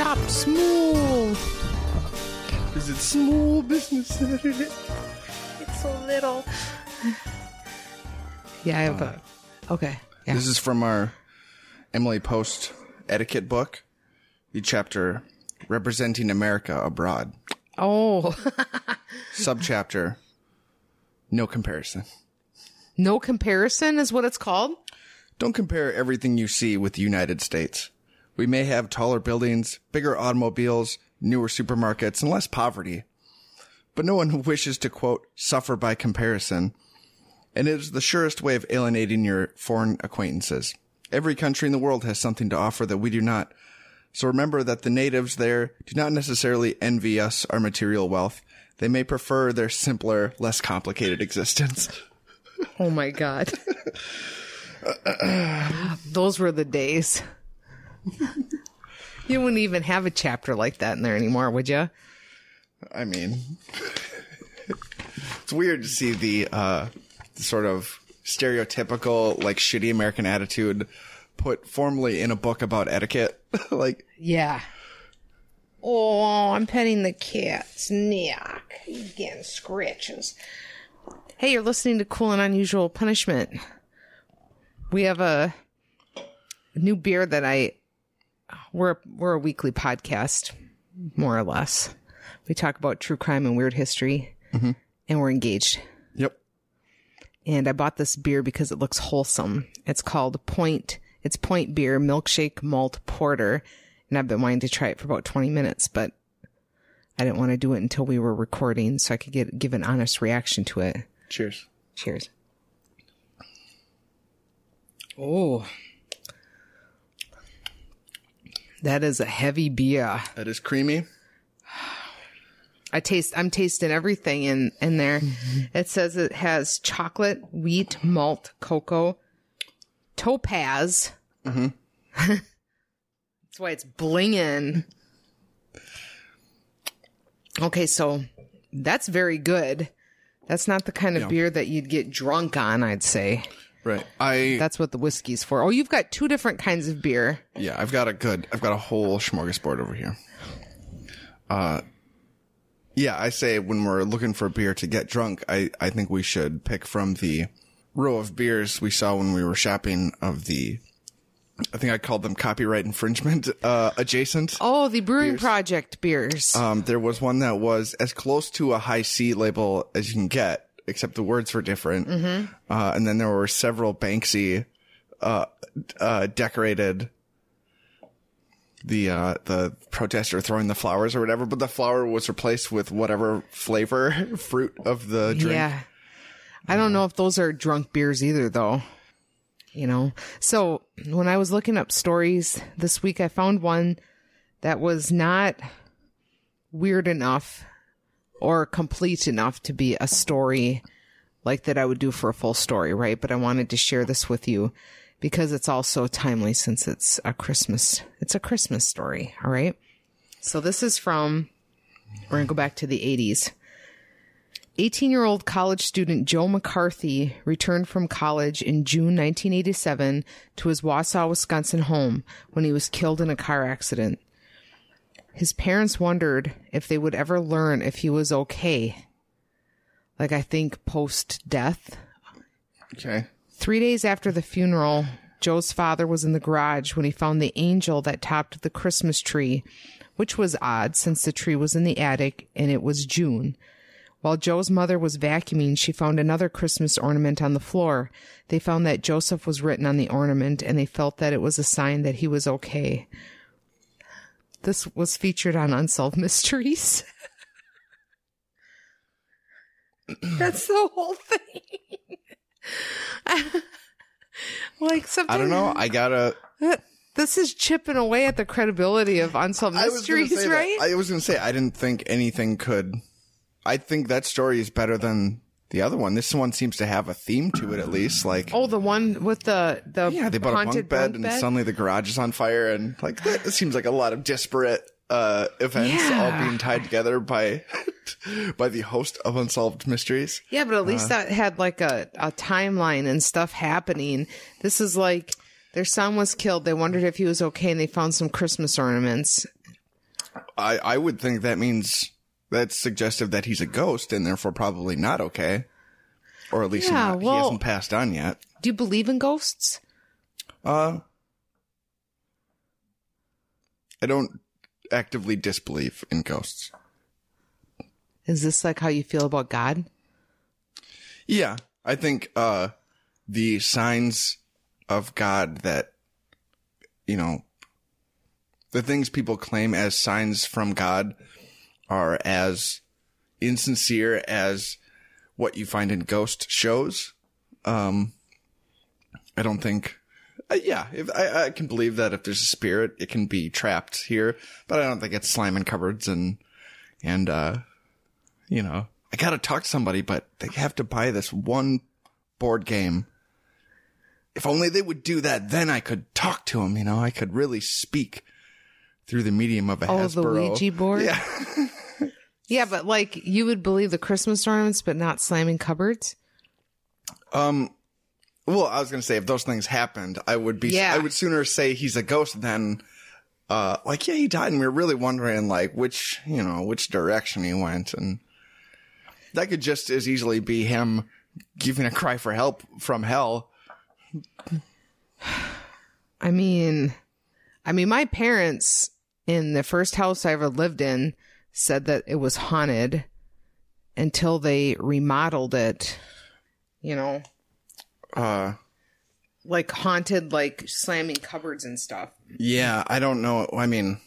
Shop smooth. Is it small business Saturday? It's so little. Yeah, I have a. Okay. Yeah. This is from our Emily Post etiquette book, the chapter representing America abroad. Oh, Subchapter No comparison. no comparison is what it's called. Don't compare everything you see with the United States. We may have taller buildings, bigger automobiles, newer supermarkets, and less poverty. But no one wishes to quote, suffer by comparison. And it is the surest way of alienating your foreign acquaintances. Every country in the world has something to offer that we do not. So remember that the natives there do not necessarily envy us our material wealth. They may prefer their simpler, less complicated existence. Oh my god. Those were the days. you wouldn't even have a chapter like that in there anymore, would you? I mean, it's weird to see the, uh, sort of stereotypical, like, shitty American attitude put formally in a book about etiquette. like, Yeah. Oh, I'm petting the cat's neck. He's getting scratches. Hey, you're listening to Cool and Unusual Punishment. We have a new beer that I we're we're a weekly podcast, more or less. We talk about true crime and weird history, mm-hmm. and we're engaged. yep. and I bought this beer because it looks wholesome. It's called Point. It's Point Beer Milkshake Malt Porter, and I've been wanting to try it for about 20 minutes, but I didn't want to do it until we were recording so I could get give an honest reaction to it. Cheers. Cheers. Oh. That is a heavy beer. That is creamy. I taste I'm tasting everything in in there. It says it has chocolate, wheat, malt, cocoa, topaz. Mm-hmm. That's why it's blinging. Okay, so that's very good. That's not the kind of Yeah. beer that you'd get drunk on, I'd say. Right. I, That's what the whiskey's for. Oh, you've got two different kinds of beer. yeah, I've got a good, I've got a whole smorgasbord over here. Uh, yeah, I say when we're looking for beer to get drunk, I, I think we should pick from the row of beers we saw when we were shopping of the, I think I called them copyright infringement, uh, adjacent. Oh, the Brewing Project beers. Um, there was one that was as close to a Hi-C label as you can get, except the words were different. Mm-hmm. Uh, and then there were several Banksy, uh, uh, decorated the, uh, the protester throwing the flowers or whatever, but the flower was replaced with whatever flavor fruit of the drink. Yeah. I don't know if those are drunk beers either, though. You know? So when I was looking up stories this week, I found one that was not weird enough or complete enough to be a story like that I would do for a full story, right? But I wanted to share this with you because it's also timely since it's a Christmas, it's a Christmas story. All right. So this is from, we're going to go back to the 80s. 18 year old college student Joe McCarthy returned from college in June 1987 to his Wausau, Wisconsin home when he was killed in a car accident. His parents wondered if they would ever learn if he was okay. Like, I think post death. Okay. Three days after the funeral, Joe's father was in the garage when he found the angel that topped the Christmas tree, which was odd since the tree was in the attic and it was June. While Joe's mother was vacuuming, she found another Christmas ornament on the floor. They found that Joseph was written on the ornament and they felt that it was a sign that he was okay. This was featured on Unsolved Mysteries. That's the whole thing. like something I don't know. I gotta, uh, this is chipping away at the credibility of Unsolved I was gonna Mysteries, right? that. I was gonna say, I didn't think anything could, I think that story is better than the other one. This one seems to have a theme to it at least. Like, oh, the one with the the Yeah, they bought a haunted bunk bed, bunk and suddenly the garage is on fire, and like that seems like a lot of disparate uh, events Yeah. all being tied together by by the host of unsolved mysteries. Yeah, but at least Uh-huh. that had like a, a timeline and stuff happening. This is like their son was killed. They wondered if he was okay and they found some Christmas ornaments. I, I would think that means that's suggestive that he's a ghost and therefore probably not okay. Or at least Yeah, not, he hasn't passed on yet. Do you believe in ghosts? Uh, I don't actively disbelieve in ghosts. Is this like how you feel about God? Yeah, I think uh the signs of God that you know the things people claim as signs from God are as insincere as what you find in ghost shows. Um I don't think uh, yeah, if I, I can believe that if there's a spirit, it can be trapped here, but I don't think it's slamming cupboards and and uh you know, I gotta talk to somebody, but they have to buy this one board game. If only they would do that, then I could talk to them, you know, I could really speak through the medium of a Oh, the Ouija board? Yeah. Yeah, but like you would believe the Christmas ornaments, but not slamming cupboards? Um, well, I was gonna say if those things happened, I would be, Yeah. I would sooner say he's a ghost than, uh, like, yeah, he died and we were really wondering, like, which, you know, which direction he went. And that could just as easily be him giving a cry for help from hell. I mean, I mean, my parents in the first house I ever lived in said that it was haunted until they remodeled it. You know, Uh, like haunted, like slamming cupboards and stuff. yeah, I don't know. I mean,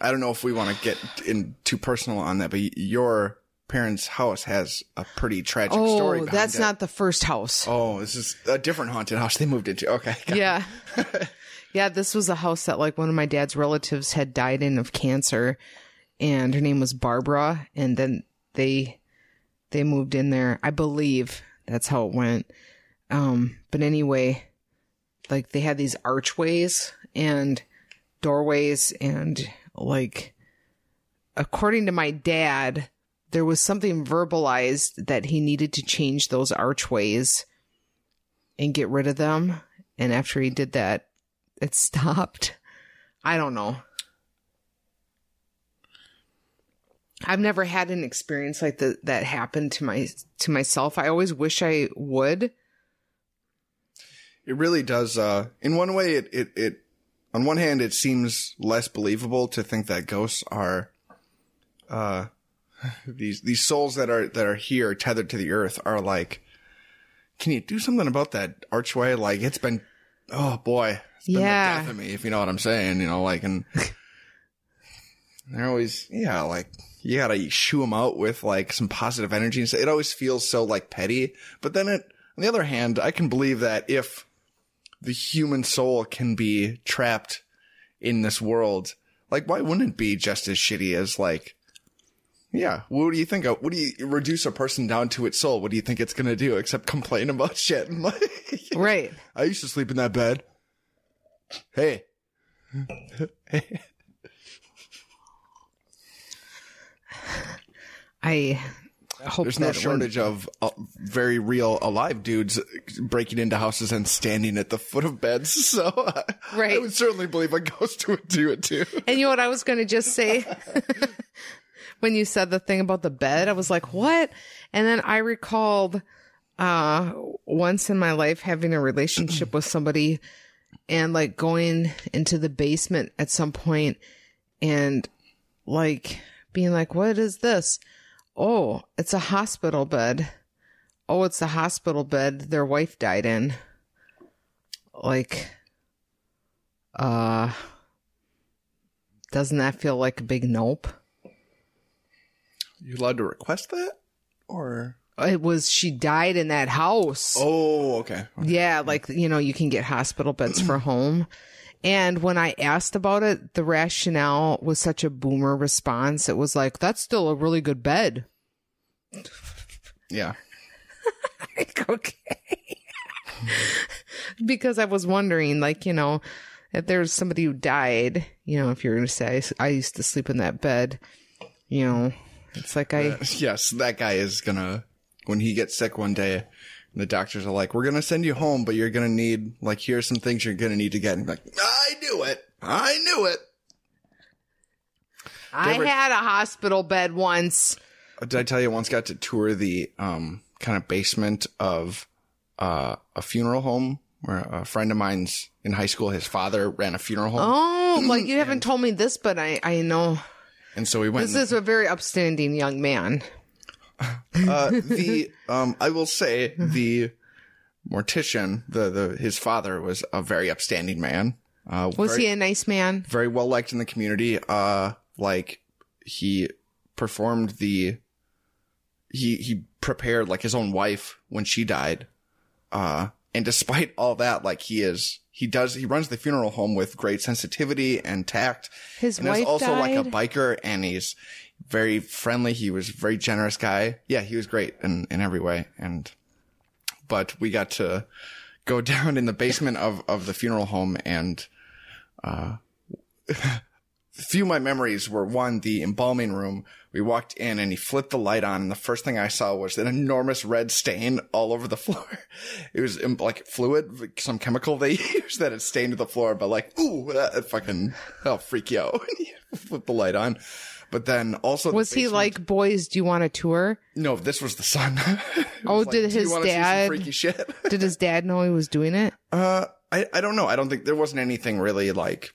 I don't know if we want to get in too personal on that, but your parents' house has a pretty tragic story. Oh, that's it. not the first house. Oh, this is a different haunted house they moved into. Okay. Yeah. yeah, this was a house that like one of my dad's relatives had died in of cancer and her name was Barbara and then they they moved in there. I believe that's how it went. Um but anyway, like they had these archways and doorways and like according to my dad, there was something verbalized that he needed to change those archways and get rid of them. And after he did that, it stopped. I don't know. I've never had an experience like that that happened to my to myself. I always wish I would. It really does. Uh, in one way, it, it, it, on one hand, it seems less believable to think that ghosts are, uh, these, these souls that are, that are here tethered to the earth are like, can you do something about that archway? Like it's been, oh boy, it's been Yeah. the death of me, if you know what I'm saying, you know, like, and they're always, yeah, like, you gotta shoo them out with like some positive energy. and so- It always feels so like petty, but then it, on the other hand, I can believe that if the human soul can be trapped in this world, like why wouldn't it be just as shitty as like, yeah, what do you think? Of, what do you reduce a person down to its soul? What do you think it's gonna do except complain about shit? Right. I used to sleep in that bed. Hey, I hope there's no when- shortage of uh, very real alive dudes breaking into houses and standing at the foot of beds. So uh, I would certainly believe a ghost would do it too. And you know what I was going to just say? when you said the thing about the bed, I was like, what? And then I recalled uh once in my life having a relationship with somebody and like going into the basement at some point and like being like, what is this? Oh, it's a hospital bed. Oh, it's a hospital bed their wife died in. Like, uh, doesn't that feel like a big nope? You allowed to request that, or It was she died in that house. oh, okay. Yeah, like you know, you can get hospital beds for home. And when I asked about it, the rationale was such a boomer response. It was like, "That's still a really good bed." Yeah. Like, okay. because I was wondering, like, you know, if there's somebody who died, you know, if you're going to say, I used to sleep in that bed, you know, it's like I, Yes, that guy is gonna when he gets sick one day. The doctors are like, "We're gonna send you home, but you're gonna need like here's some things you're gonna need to get." And like, I knew it. I knew it. I ever- had a hospital bed once. Did I tell you I once got to tour the um kind of basement of uh, a funeral home where a friend of mine's in high school, his father ran a funeral home, Oh, like you haven't told me this, but I I know and so we went. this is a very upstanding young man. Uh, the um, I will say the mortician, the the his father was a very upstanding man. Uh, Was very, he a nice man? very well liked in the community. Uh, like he performed the he he prepared like his own wife when she died. Uh, and despite all that, like he is he does he runs the funeral home with great sensitivity and tact. His and wife is also died. like a biker, and he's very friendly. He was a very generous guy. Yeah, he was great in in every way. And but we got to go down in the basement of of the funeral home and uh, few of my memories were one, the embalming room. We walked in and he flipped the light on and the first thing I saw was an enormous red stain all over the floor. It was um, like fluid, some chemical they used that had stained the floor, but like, ooh, that fucking, that'll freak you out flip the light on. But then also, Was he like, boys, do you want a tour? no, this was the son. Oh, like, did his wanna see some dad- freaky shit? Did his dad know he was doing it? Uh, I, I don't know. I don't think there wasn't anything really like,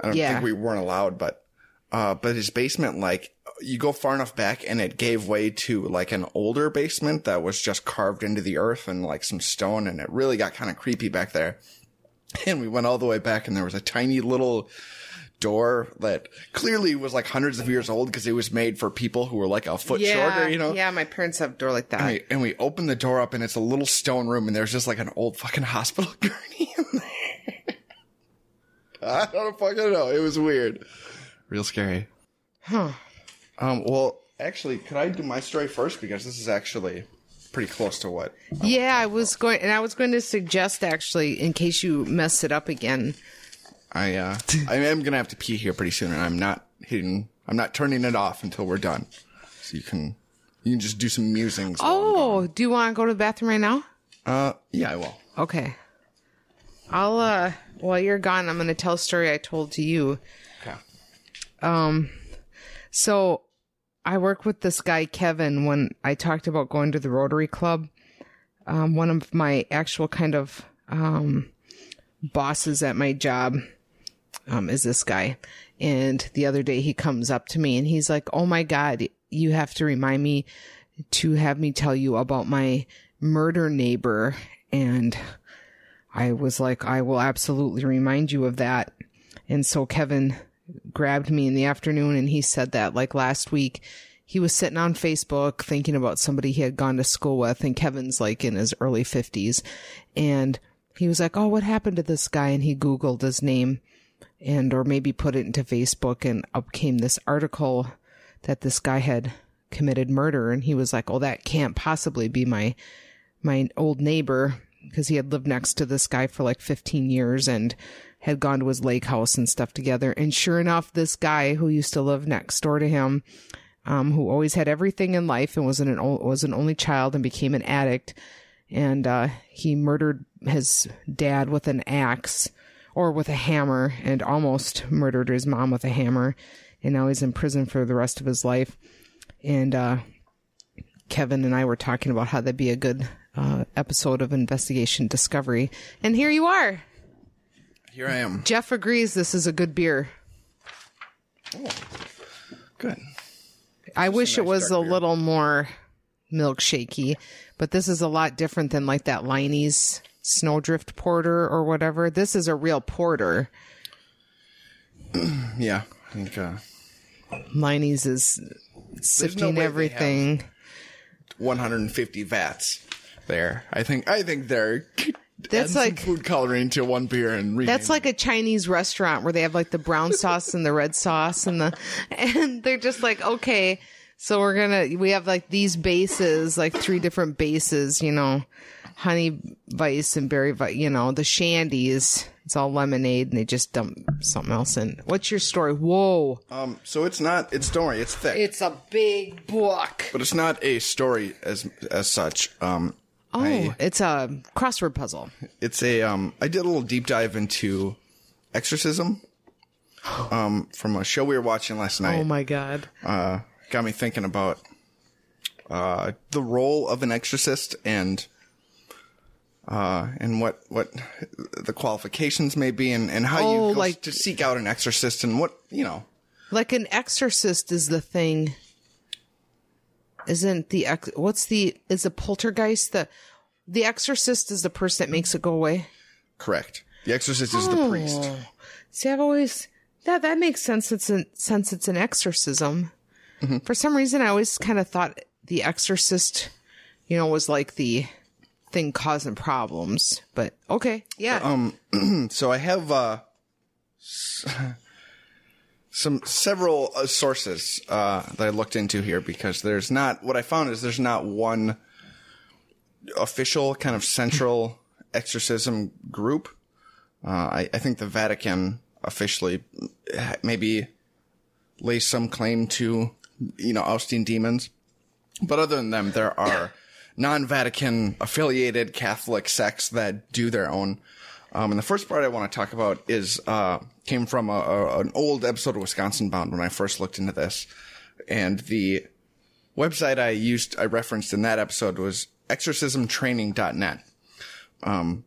I don't Yeah. think we weren't allowed, but, uh, but his basement, like, you go far enough back and it gave way to like an older basement that was just carved into the earth and like some stone and it really got kind of creepy back there. And we went all the way back and there was a tiny little door that clearly was like hundreds of years old because it was made for people who were like a foot shorter, you know? Yeah, my parents have a door like that. And we, and we opened the door up and it's a little stone room and there's just like an old fucking hospital gurney in there. I don't fucking know. It was weird. Real scary. Huh. Um, well, actually, could I do my story first? Because this is actually pretty close to what. Yeah, I was going, and I was going to suggest actually, in case you mess it up again. I, uh, I am gonna have to pee here pretty soon and I'm not hitting, I'm not turning it off until we're done. So you can, you can just do some musings. Oh, do you want to go to the bathroom right now? Uh, yeah, I will. Okay. I'll, uh, while you're gone, I'm going to tell a story I told to you. Okay. Um, So I work with this guy, Kevin, when I talked about going to the Rotary Club. Um, one of my actual kind of um, bosses at my job um, is this guy. And the other day he comes up to me and he's like, Oh my God, you have to remind me to have me tell you about my murder neighbor. And I was like, I will absolutely remind you of that. And so Kevin grabbed me in the afternoon and he said that like last week he was sitting on Facebook thinking about somebody he had gone to school with and Kevin's like in his early 50s and he was like, "Oh, what happened to this guy?" and he googled his name and or maybe put it into Facebook and up came this article that this guy had committed murder and he was like, "Oh, that can't possibly be my my old neighbor because he had lived next to this guy for like 15 years and had gone to his lake house and stuff together. And sure enough, this guy who used to live next door to him, um, who always had everything in life and was an, an was an only child and became an addict, and uh, he murdered his dad with an axe or with a hammer and almost murdered his mom with a hammer. And now he's in prison for the rest of his life. And uh, Kevin and I were talking about how that'd be a good uh, episode of Investigation Discovery. And here you are. Here I am. Jeff agrees this is a good beer. Oh, Good. I wish a it was a beer. little more milkshakey, but this is a lot different than like that Leinie's Snowdrift Porter or whatever. This is a real porter. Yeah. I think, uh, Leinie's is sifting they everything. 150 vats there. I think I think they're That's like- food coloring to one beer and That's like a Chinese restaurant where they have like the brown sauce and the red sauce and the and they're just like, okay, so we're gonna we have like these bases, like three different bases, you know, Honey Weiss and Berry Weiss, you know, the shandies. It's all lemonade and they just dump something else in. What's your story? Whoa. um. So it's not. It's don't. It's thick, It's a big book. but it's not a story as as such. Um. Oh, I- it's a crossword puzzle. It's a um. I did a little deep dive into exorcism. um, from a show we were watching last night. Oh my god. uh, got me thinking about uh, the role of an exorcist and uh, and what what the qualifications may be and, and how Oh, you like- to seek out an exorcist and what you know. Like an exorcist is the thing. Isn't the ex- what's the is a poltergeist the the exorcist is the person that makes it go away? Correct. The exorcist is the priest. Oh. See, I've always that that makes sense. It's an since it's an exorcism. Mm-hmm. For some reason, I always kind of thought the exorcist, you know, was like the thing causing problems. But okay, yeah. Um, So I have uh, some several uh, sources uh, that I looked into here because there's not what I found is there's not one official kind of central exorcism group. Uh, I, I think the Vatican officially maybe lays some claim to you know ousting demons, but other than them, there are non-Vatican affiliated Catholic sects that do their own. Um, and the first part I want to talk about is uh, came from a, a, an old episode of Wisconsin Bound when I first looked into this, and the website I used I referenced in that episode was exorcismtraining.net, um,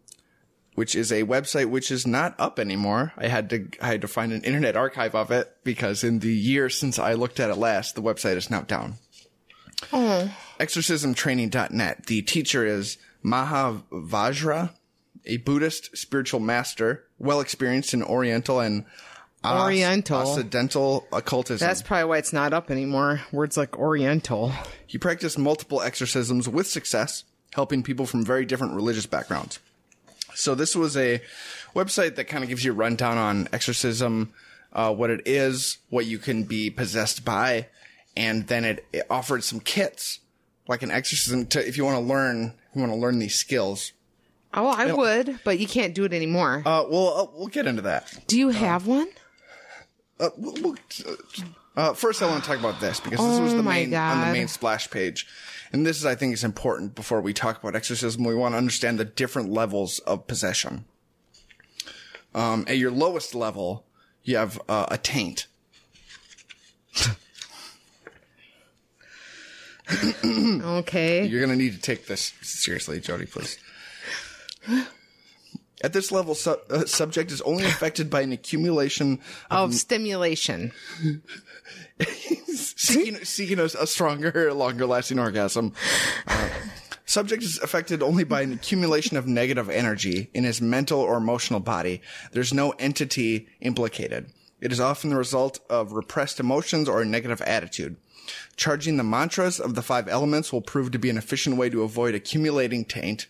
which is a website which is not up anymore. I had to I had to find an internet archive of it because in the year since I looked at it last, the website is now down exorcismtraining.net. The teacher is Mahavajra, a Buddhist spiritual master, well experienced in Oriental and Oriental. Occidental occultism. That's probably why it's not up anymore. Words like Oriental. he practiced multiple exorcisms with success, helping people from very different religious backgrounds. So this was a website that kind of gives you a rundown on exorcism, uh, what it is, what you can be possessed by, and then it, it offered some kits, like an exorcism to if you want to learn, you want to learn these skills. Oh, I would, but you can't do it anymore. Uh, well, uh, we'll get into that. do you have one? Uh, we'll, we'll, uh, first, I want to talk about this because this was Oh the my main on the main splash page, and this is, I think, is important before we talk about exorcism. We want to understand the different levels of possession. Um, at your lowest level, you have uh, a taint. Okay. You're going to need to take this seriously, Jody, please. At this level, su- uh, subject is only affected by an accumulation Of stimulation. seeking, seeking a, a stronger, longer lasting orgasm. Uh, subject is affected only by an accumulation of negative energy in his mental or emotional body. There's no entity implicated. It is often the result of repressed emotions or a negative attitude. Charging the mantras of the five elements will prove to be an efficient way to avoid accumulating taint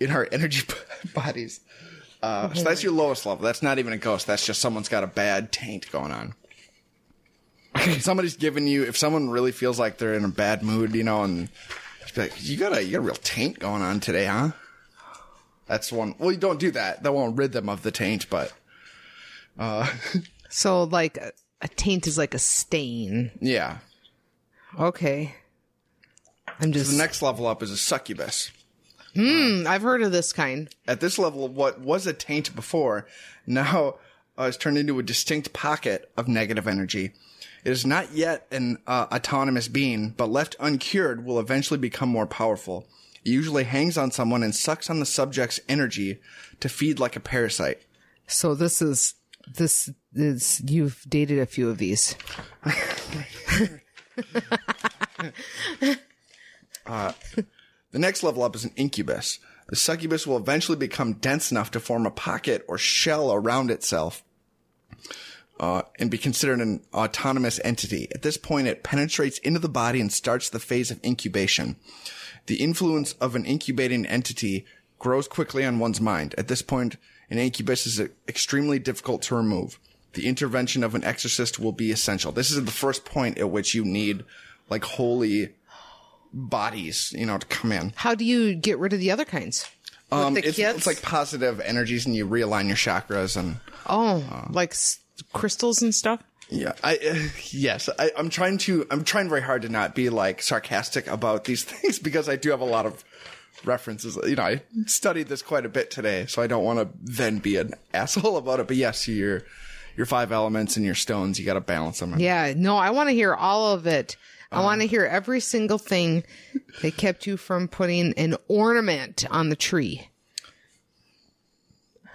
in our energy bodies. Uh, so that's your lowest level. That's not even a ghost. That's just someone's got a bad taint going on if somebody's giving you, if someone really feels like they're in a bad mood, you know, and be like, you got a, you got a real taint going on today, huh? That's one. Well, you don't do that. That won't rid them of the taint, but So, like, a, a taint is like a stain. yeah. Okay. I'm just. The next level up is a succubus. Hmm, I've heard of this kind. At this level, what was a taint before now uh, is turned into a distinct pocket of negative energy. It is not yet an uh, autonomous being, but left uncured will eventually become more powerful. It usually hangs on someone and sucks on the subject's energy to feed like a parasite. So this is this is you've dated a few of these. The next level up is an incubus. The succubus will eventually become dense enough to form a pocket or shell around itself uh, and be considered an autonomous entity. At this point, it penetrates into the body and starts the phase of incubation. The influence of an incubating entity grows quickly on one's mind. At this point, an incubus is extremely difficult to remove. The intervention of an exorcist will be essential. This is the first point at which you need like holy bodies, you know, to come in. How do you get rid of the other kinds? Um, it's, it's like positive energies, and you realign your chakras, and oh, uh, like s- crystals and stuff. yeah, I uh, yes, I, I'm trying to, I'm trying very hard to not be like sarcastic about these things because I do have a lot of references. You know, I studied this quite a bit today, so I don't want to then be an asshole about it. But yes, you're your five elements and your stones. You got to balance them. Yeah, no, I want to hear all of it. I want to hear every single thing that kept you from putting an ornament on the tree.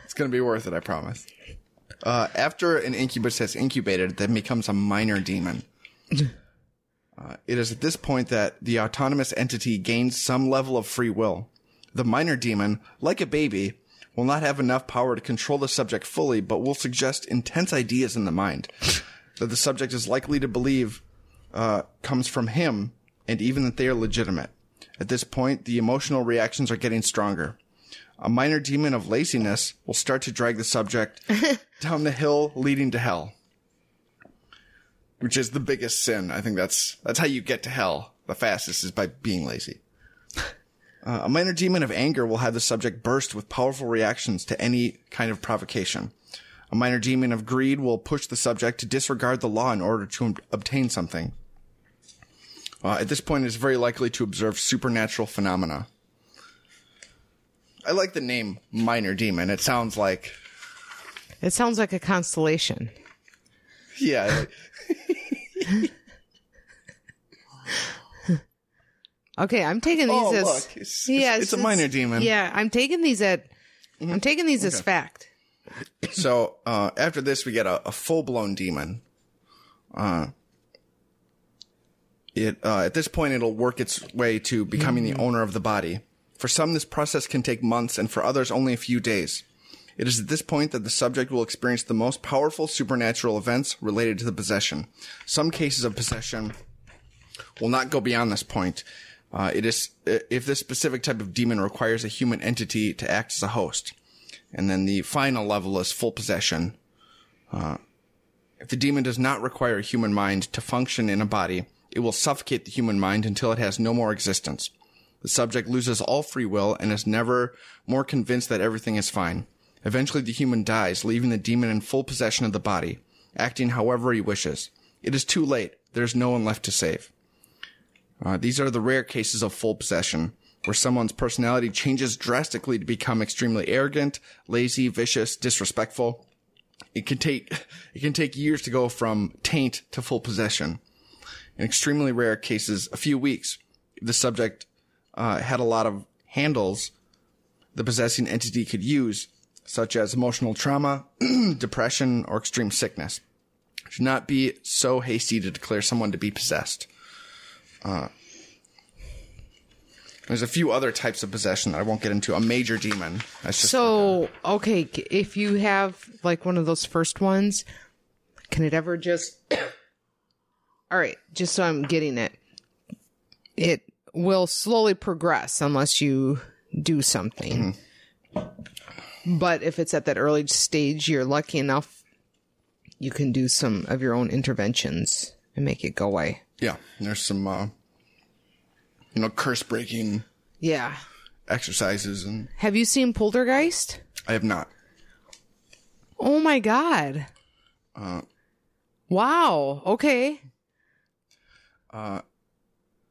It's going to be worth it, I promise. Uh, after an incubus has incubated, then becomes a minor demon. Uh, it is at this point that the autonomous entity gains some level of free will. The minor demon, like a baby, will not have enough power to control the subject fully, but will suggest intense ideas in the mind that the subject is likely to believe uh, comes from him, and even that they are legitimate. At this point, the emotional reactions are getting stronger. A minor demon of laziness will start to drag the subject down the hill leading to hell, which is the biggest sin. I think that's that's how you get to hell the fastest is by being lazy. Uh, a minor demon of anger will have the subject burst with powerful reactions to any kind of provocation. A minor demon of greed will push the subject to disregard the law in order to obtain something. Uh, at this point, it is very likely to observe supernatural phenomena. I like the name Minor Demon. It sounds like, It sounds like a constellation. yeah, Okay, I'm taking these Oh, as look, it's- yeah, it's- it's a minor demon. Yeah, I'm taking these at I'm taking these as fact. So uh, after this, we get a, a full blown demon. Uh, it uh, at this point it'll work its way to becoming the owner of the body. For some, this process can take months, and for others, only a few days. It is at this point that the subject will experience the most powerful supernatural events related to the possession. Some cases of possession will not go beyond this point. Uh, it is if this specific type of demon requires a human entity to act as a host. And then the final level is full possession. Uh, if the demon does not require a human mind to function in a body, it will suffocate the human mind until it has no more existence. The subject loses all free will and is never more convinced that everything is fine. Eventually the human dies, leaving the demon in full possession of the body, acting however he wishes. It is too late. There's no one left to save. Uh, these are the rare cases of full possession, where someone's personality changes drastically to become extremely arrogant, lazy, vicious, disrespectful. It can take it can take years to go from taint to full possession. In extremely rare cases, a few weeks. The subject uh, had a lot of handles the possessing entity could use, such as emotional trauma, depression, or extreme sickness. Do not be so hasty to declare someone to be possessed. Uh, there's a few other types of possession that I won't get into. A major demon. That's just So, okay, if you have like one of those first ones, can it ever just All right, just so I'm getting it. It will slowly progress unless you do something. Mm-hmm. But if it's at that early stage, you're lucky enough you can do some of your own interventions and make it go away. Yeah. There's some, uh, you know, curse breaking Yeah. exercises, and Have you seen Poltergeist? I have not. Oh my god. Uh, wow. Okay. Uh,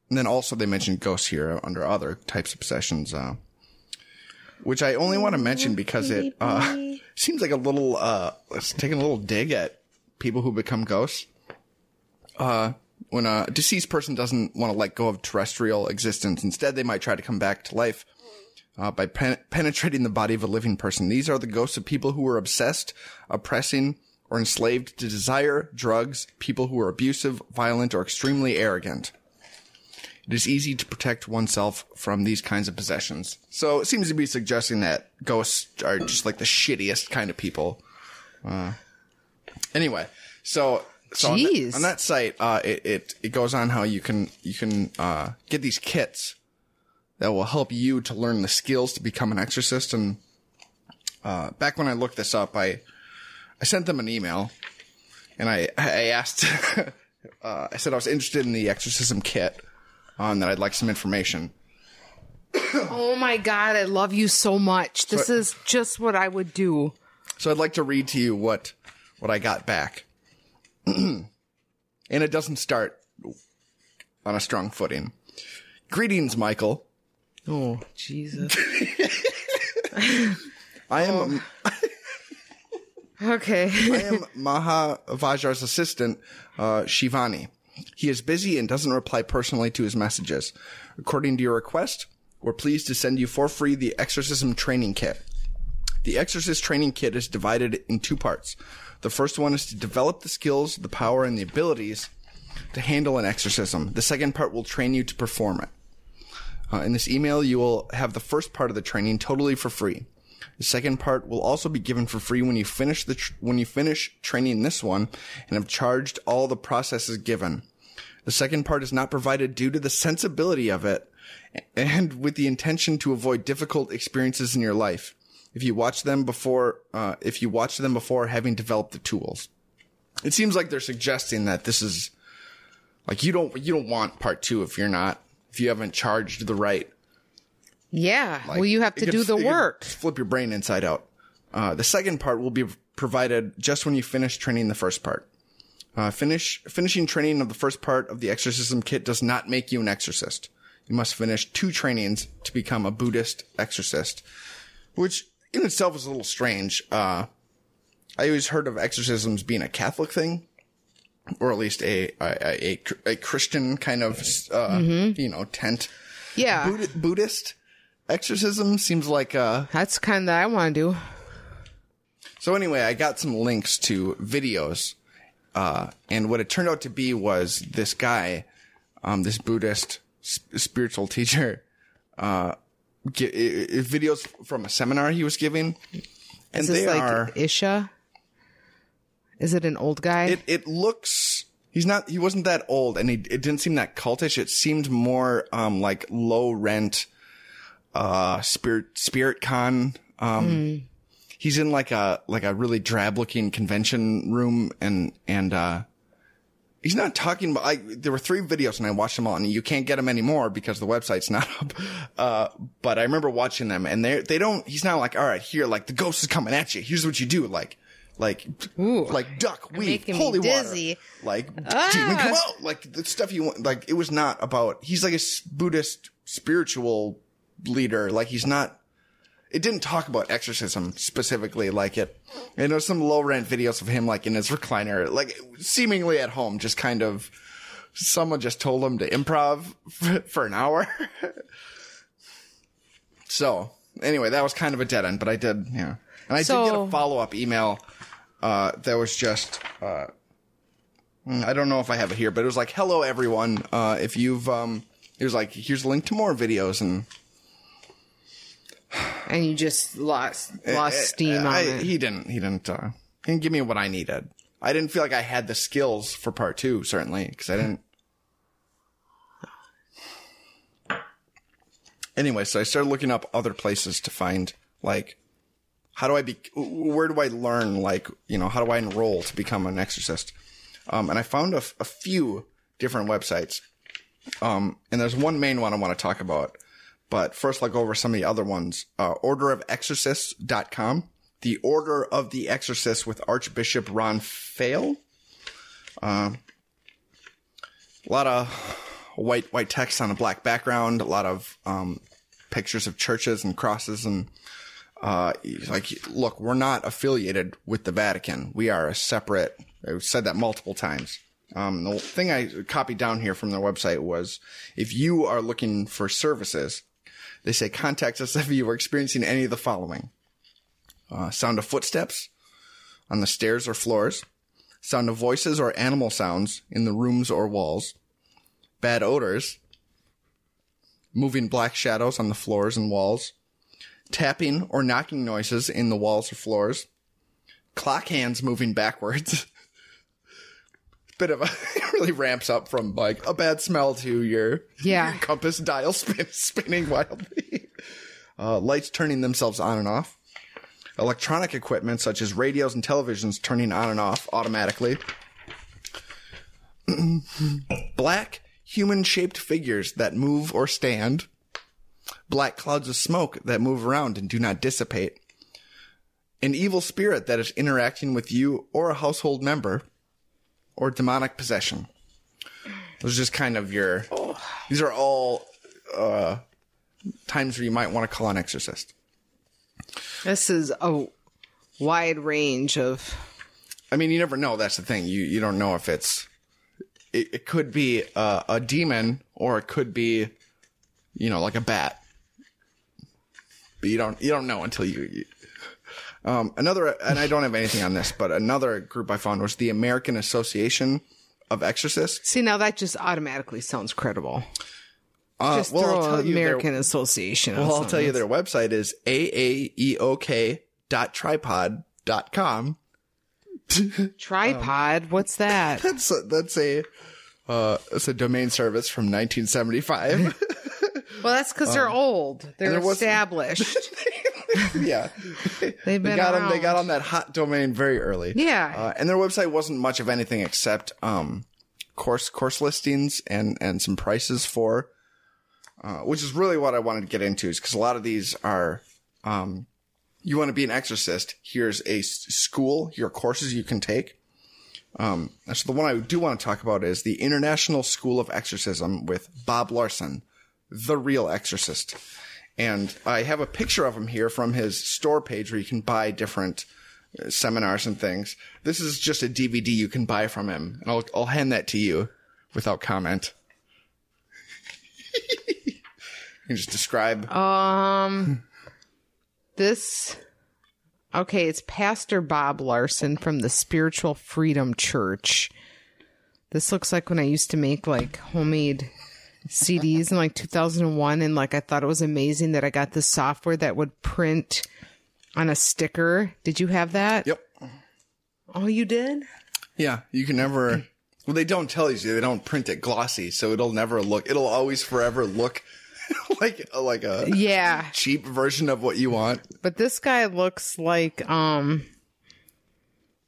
And then also they mentioned ghosts here under other types of possessions, uh, which I only want to mention because it uh, seems like a little, uh, it's taking a little dig at people who become ghosts. Uh, when a deceased person doesn't want to let go of terrestrial existence, instead they might try to come back to life uh, by pen- penetrating the body of a living person. These are the ghosts of people who were obsessed, oppressing, or enslaved to desire, drugs, people who were abusive, violent, or extremely arrogant. It is easy to protect oneself from these kinds of possessions. So it seems to be suggesting that ghosts are just like the shittiest kind of people. Uh, anyway, so so on, on that site, uh, it, it it goes on how you can you can uh, get these kits that will help you to learn the skills to become an exorcist. And uh, back when I looked this up, I I sent them an email and I I asked uh, I said I was interested in the exorcism kit on that I'd like some information. Oh my god, I love you so much. This So- is just what I would do. So I'd like to read to you what what I got back. and it doesn't start on a strong footing. Greetings, Michael. Oh, Jesus. I am Okay. I am Mahavajar's assistant, uh, Shivani. He is busy and doesn't reply personally to his messages. According to your request, we're pleased to send you for free the Exorcism Training Kit. The Exorcist Training Kit is divided in two parts. The first one is to develop the skills, the power, and the abilities to handle an exorcism. The second part will train you to perform it. Uh, in this email, you will have the first part of the training totally for free. The second part will also be given for free when you finish the tr- when you finish training this one and have charged all the processes given. The second part is not provided due to the sensibility of it and with the intention to avoid difficult experiences in your life. If you watch them before, uh, if you watch them before having developed the tools, it seems like they're suggesting that this is like you don't you don't want part two if you're not if you haven't charged the right Yeah. like, well, you have to could- do the could work. Flip your brain inside out. Uh, the second part will be provided just when you finish training the first part. Uh, finish finishing training of the first part of the exorcism kit does not make you an exorcist. You must finish two trainings to become a Buddhist exorcist, which in itself is a little strange. Uh, I always heard of exorcisms being a Catholic thing, or at least a a, a, a Christian kind of uh, you know tent. Yeah. Buddhist exorcism seems like uh That's kind that I want to do. so anyway i got some links to videos uh and what it turned out to be was this guy um this buddhist s- spiritual teacher uh videos from a seminar he was giving and Is they this like are Isha? Is it an old guy? it it looks he's not he wasn't that old and he, it didn't seem that cultish it seemed more um like low rent uh spirit spirit con um he's in like a like a really drab looking convention room and and uh he's not talking about I there were three videos and I watched them all and you can't get them anymore because the website's not up. Uh but I remember watching them and they they don't he's not like all right here like the ghost is coming at you. Here's what you do like like Ooh. like duck me holy dizzy. water like demon come out like the stuff you want like it was not about he's like a buddhist spiritual leader. Like he's not it didn't talk about exorcism specifically like it and there's some low rent videos of him like in his recliner like seemingly at home just kind of someone just told him to improv for, an hour. So anyway that was kind of a dead end but i did yeah and i did get a follow-up email uh that was just uh i don't know if i have it here but it was like hello everyone. Uh if you've um it was like here's a link to more videos and and you just lost lost steam on it. He didn't. He didn't. Uh, he didn't give me what I needed. I didn't feel like I had the skills for part two, certainly, because I didn't. anyway, so I started looking up other places to find like how do I be where do I learn like you know how do I enroll to become an exorcist? Um, and I found a, f- a few different websites. Um, and there's one main one I want to talk about. But first, I'll go over some of the other ones. Uh, orderofexorcists.com. The Order of the Exorcist with Archbishop Ron Fail. Uh, a lot of white white text on a black background. A lot of um, pictures of churches and crosses and uh, like, look, we're not affiliated with the Vatican. We are a separate. I've said that multiple times. Um, the thing I copied down here from their website was if you are looking for services, they say contact us if you are experiencing any of the following. Uh, sound of footsteps on the stairs or floors, sound of voices or animal sounds in the rooms or walls, bad odors, moving black shadows on the floors and walls, tapping or knocking noises in the walls or floors, clock hands moving backwards. Bit of a it really ramps up from like a bad smell to your, Yeah. your compass dial spin, spinning wildly. Uh, lights turning themselves on and off. Electronic equipment such as radios and televisions turning on and off automatically. Black human shaped figures that move or stand black clouds of smoke that move around and do not dissipate, an evil spirit that is interacting with you or a household member, or demonic possession. Those are just kind of your. These are all uh, times where you might want to call an exorcist. This is a wide range of. I mean, you never know. That's the thing. You you don't know if it's. It, it could be a, a demon, or it could be, you know, like a bat. But you don't you don't know until you. you um, another, and I don't have anything on this, but another group I found was the American Association of Exorcists. See, now that just automatically sounds credible. Uh, Just well, I'll throw tell you their- American Association. Well, I'll tell you their website is aaeok.tripod.com. tripod. Tripod. What's that? That's a, that's a uh, it's a domain service from 1975. Well, that's because they're old. They're Um, established. yeah, They've they been got around. them. They got on that hot domain very early. Yeah. uh, and their website wasn't much of anything except um course course listings and and some prices for, uh, which is really what I wanted to get into, is because a lot of these are um you want to be an exorcist. Here's a s- school. Here are courses you can take. Um, so the one I do want to talk about is the International School of Exorcism with Bob Larson, the real exorcist. And I have a picture of him here from his store page where you can buy different uh, seminars and things. This is just a DVD you can buy from him. And I'll, I'll hand that to you without comment. you can just describe. Um, this. Okay, it's Pastor Bob Larson from the Spiritual Freedom Church. This looks like when I used to make like homemade CDs in like 2001, and like I thought it was amazing that I got this software that would print on a sticker. Did you have that? Yep. Oh, you did? Yeah, you can never. Well, they don't tell you. They don't print it glossy, so it'll never look. It'll always forever look like like a Yeah. cheap version of what you want. But this guy looks like um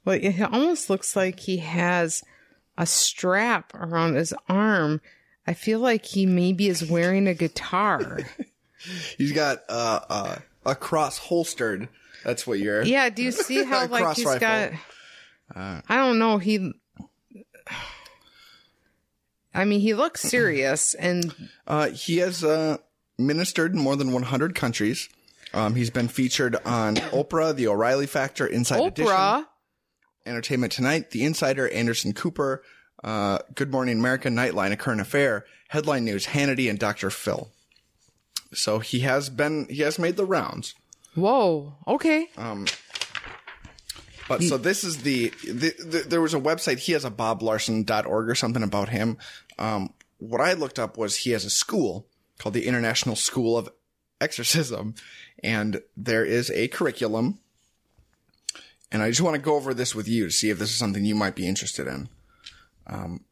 well it almost looks like he has a strap around his arm. I feel like he maybe is wearing a guitar. He's got uh, uh, a cross holstered. That's what you're. yeah, do you see how like he's rifle. got I don't know, he I mean, he looks serious and Uh, he has uh, ministered in more than 100 countries. Um, he's been featured on Oprah, The O'Reilly Factor, Inside Edition, Oprah Entertainment Tonight, The Insider, Anderson Cooper, uh, Good Morning America, Nightline, A Current Affair, Headline News, Hannity, and Dr. Phil. So he has been, he has made the rounds. Whoa. Okay. Um, But so this is the, the, the there was a website. He has a boblarson.org or something about him. Um, what I looked up was he has a school called the International School of Exorcism, and there is a curriculum. And I just want to go over this with you to see if this is something you might be interested in. Um,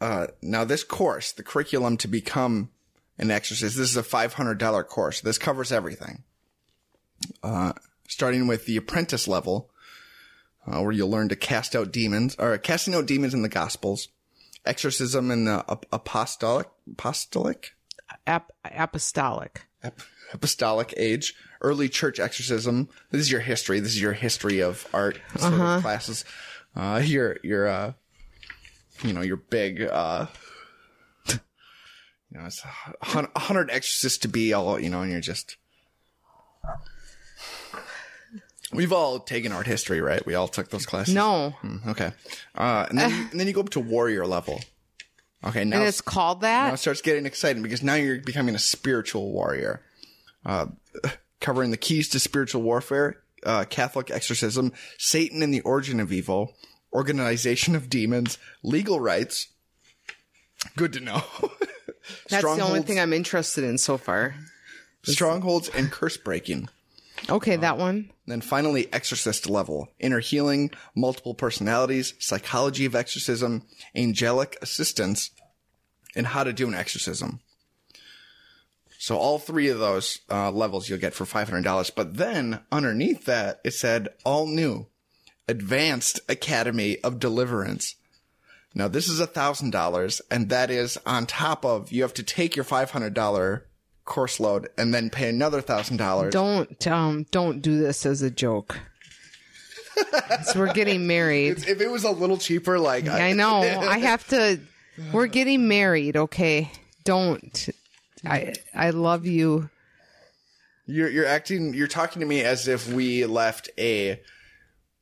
uh, now this course, the curriculum to become an exorcist, this is a $500 course. This covers everything Uh, starting with the apprentice level, uh, where you'll learn to cast out demons, or casting out demons in the Gospels, exorcism in the ap- apostolic, apostolic, Ap- apostolic. ap- apostolic age, early church exorcism. This is your history. This is your history of art sort of classes. Uh, your your uh, you know your big uh, you know it's a hundred exorcists to be all you know, and you're just. We've all taken art history, right? We all took those classes. No. Mm, Okay. Uh, and then, you, and then you go up to warrior level. Okay. Now And it's called that. now that? it starts getting exciting because now you're becoming a spiritual warrior. Uh, covering the keys to spiritual warfare, uh, Catholic exorcism, Satan and the origin of evil, organization of demons, legal rights. Good to know. That's the only thing I'm interested in so far. strongholds and curse breaking. Okay, that one. Then finally, exorcist level, inner healing, multiple personalities, psychology of exorcism, angelic assistance, and how to do an exorcism. So all three of those uh, levels you'll get for $500. But then underneath that, it said all new, advanced academy of deliverance. Now this is $1,000 and that is on top of, you have to take your $500 course load and then pay another $1,000. Don't um don't do this as a joke. so we're getting married. If it was a little cheaper, like I know. I have to we're getting married, okay? Don't I I love you. You're you're acting. You're talking to me as if we left a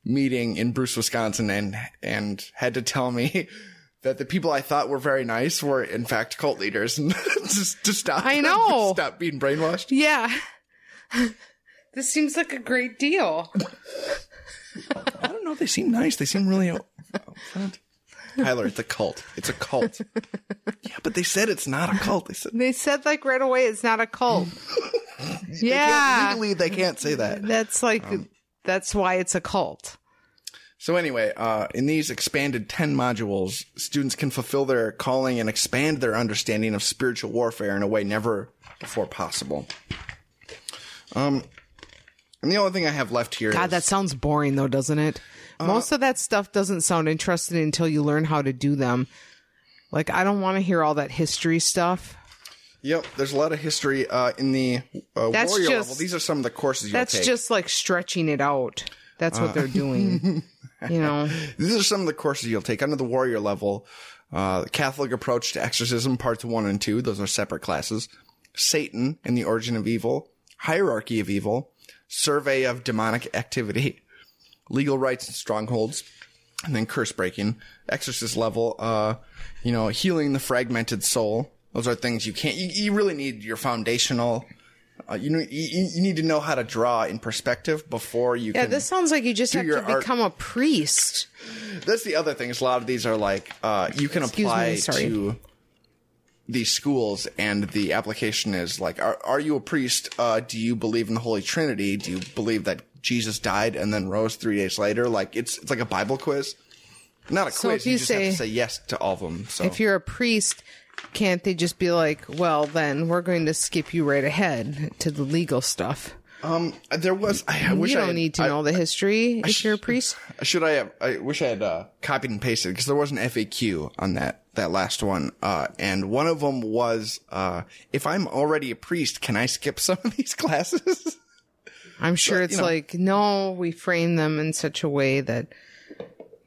meeting in Bruce, Wisconsin, and and had to tell me that the people I thought were very nice were in fact cult leaders, and just to stop. I know. Stop being brainwashed. Yeah. this seems like a great deal. I don't know. They seem nice. They seem really upfront. Tyler, it's a cult. It's a cult. yeah, but they said it's not a cult. They said They said like right away it's not a cult. they yeah. can't, legally they can't say that. That's like that's why it's a cult. So anyway, uh, in these expanded 10 modules, students can fulfill their calling and expand their understanding of spiritual warfare in a way never before possible. Um, and the only thing I have left here God, is- that sounds boring though, doesn't it? Most of that stuff doesn't sound interesting until you learn how to do them. Like I don't want to hear all that history stuff. Yep, there's a lot of history uh, in the uh, That's warrior just- level. These are some of the courses you'll take. That's just like stretching it out. That's what they're doing. you know. These are some of the courses you'll take under the warrior level. Uh, Catholic approach to exorcism, parts one and two. Those are separate classes. Satan and the origin of evil. Hierarchy of evil. Survey of demonic activity. Legal rights and strongholds. And then curse breaking. Exorcist level, uh, you know, healing the fragmented soul. Those are things you can't, you, you really need your foundational, uh, you, know, you, you need to know how to draw in perspective before you can. Yeah, this sounds like you just have to art- become a priest. That's the other thing. Is a lot of these are like uh, you can Excuse apply sorry. to these schools, and the application is like, are are you a priest? Uh, do you believe in the Holy Trinity? Do you believe that Jesus died and then rose three days later? Like it's it's like a Bible quiz, not a So quiz. if You, you just have say- to say yes to all of them. So If you're a priest, can't they just be like, well, then we're going to skip you right ahead to the legal stuff? um, there was I, I wish you I don't had- need to I- know the history if you're a priest. Should I have? I wish I had uh, copied and pasted because there was an FAQ on that that last one, uh, and one of them was, uh, "If I'm already a priest, can I skip some of these classes?" I'm sure it's know. like, no, we frame them in such a way that,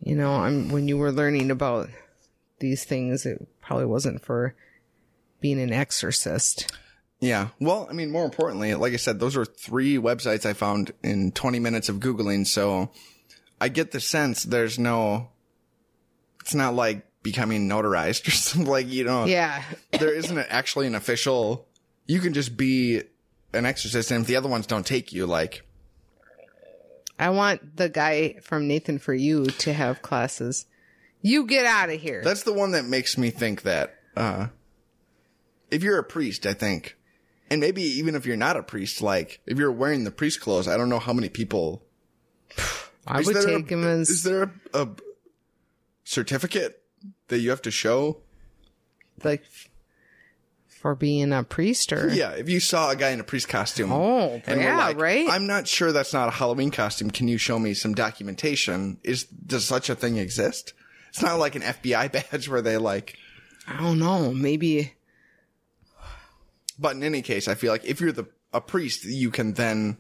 you know, I'm when you were learning about these things, it probably wasn't for being an exorcist. yeah. Well, I mean, more importantly, like I said, those are three websites I found in 20 minutes of googling. So I get the sense there's no. It's not like becoming notarized or something like you know. Yeah. there isn't actually an official. You can just be an exorcist, and if the other ones don't take you, like I want the guy from Nathan for You to have classes. You get out of here. That's the one that makes me think that uh if you're a priest, I think, and maybe even if you're not a priest, like if you're wearing the priest clothes, I don't know how many people. I Is would there take a, him as Is there a, a certificate that you have to show? like for being a priest or Yeah, if you saw a guy in a priest costume. Oh, yeah, like, right? I'm not sure that's not a Halloween costume. Can you show me some documentation? Is does such a thing exist? It's not like an FBI badge where they like I don't know, maybe But in any case, I feel like if you're the a priest, you can then.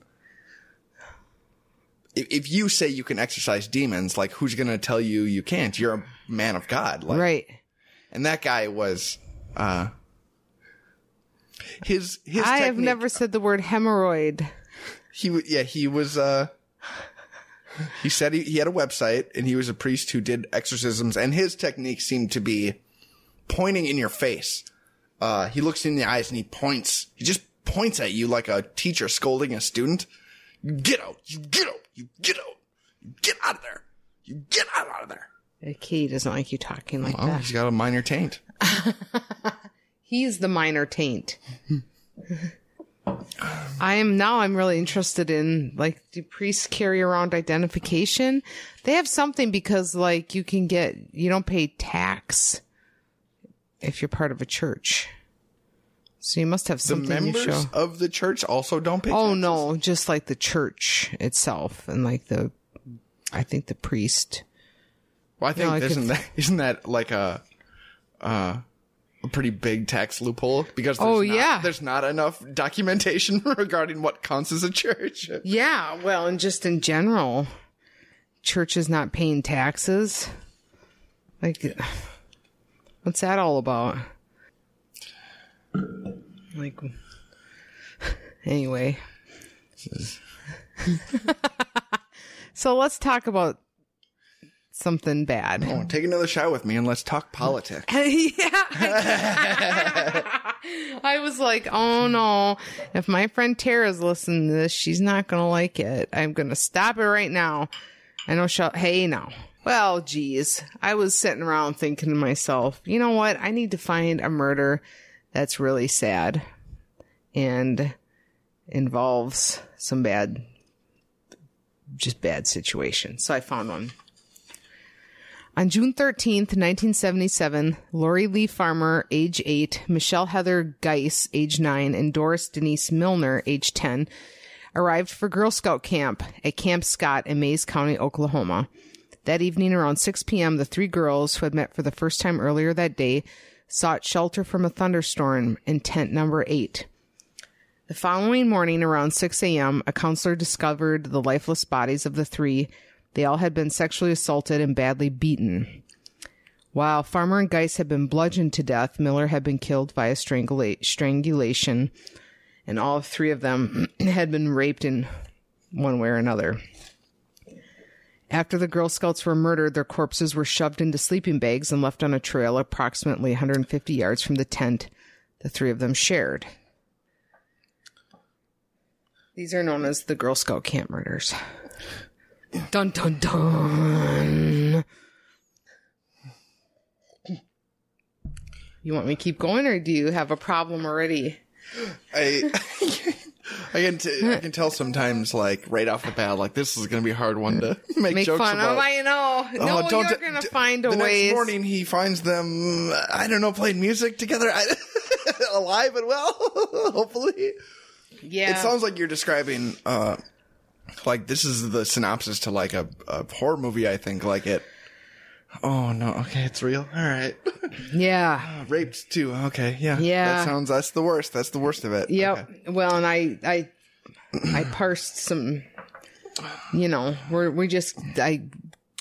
If, if you say you can exorcise demons, like who's going to tell you you can't? You're a man of God, like, right. And that guy was, uh, his his. I have never said the word hemorrhoid. He yeah he was uh. He said he, he had a website and he was a priest who did exorcisms and his technique seemed to be pointing in your face. Uh, he looks in the eyes and he points. He just points at you like a teacher scolding a student. You get out. You get out. You get out. You get out of there. You get out, of there. The Key doesn't like you talking like Oh, that. he's got a minor taint. He's the minor taint. I am now I'm really interested in like do priests carry around identification? They have something because like you can get you don't pay tax if you're part of a church. So you must have something you members of the church also don't pay. Oh taxes? no, just like the church itself and like the I think the priest. Well, I think No, isn't could- that isn't that like a uh, a pretty big tax loophole because there's Oh, not, yeah. there's not enough documentation regarding what counts as a church. Yeah, well, and just in general, churches not paying taxes. Like, what's that all about? Like, anyway, So let's talk about something bad. Oh, take another shot with me and let's talk politics. yeah. I was like, oh no. If my friend Tara's listening to this, she's not going to like it. I'm going to stop it right now. I know she'll, hey now. Well, geez. I was sitting around thinking to myself, you know what? I need to find a murder that's really sad and involves some bad, just bad situation. So I found one. On June 13th, 1977, Lori Lee Farmer, age 8, Michelle Heather Geis, age 9, and Doris Denise Milner, age 10, arrived for Girl Scout camp at Camp Scott in Mayes County, Oklahoma. That evening around 6 p.m., the three girls who had met for the first time earlier that day sought shelter from a thunderstorm in tent number 8. The following morning around 6 a.m., a counselor discovered the lifeless bodies of the three. They all had been sexually assaulted and badly beaten. While Farmer and Geis had been bludgeoned to death, Miller had been killed via strangula- strangulation, and all three of them had been raped in one way or another. After the Girl Scouts were murdered, their corpses were shoved into sleeping bags and left on a trail approximately 150 yards from the tent the three of them shared. These are known as the Girl Scout camp murders. Dun dun dun. You want me to keep going, or do you have a problem already? I I can t- I can tell sometimes like right off the bat like this is gonna be a hard one to make, Make jokes fun about. of? I know. no, Oh, you're d- gonna d- find a the way. next morning he finds them I don't know playing music together I, alive and well hopefully Yeah. it sounds like you're describing uh like this is the synopsis to like a, a horror movie I think like it oh no okay it's real all right yeah. raped too okay yeah Yeah. that sounds that's the worst that's the worst of it Yep. Okay. Well, and I, I, I parsed some. You know, we're we just I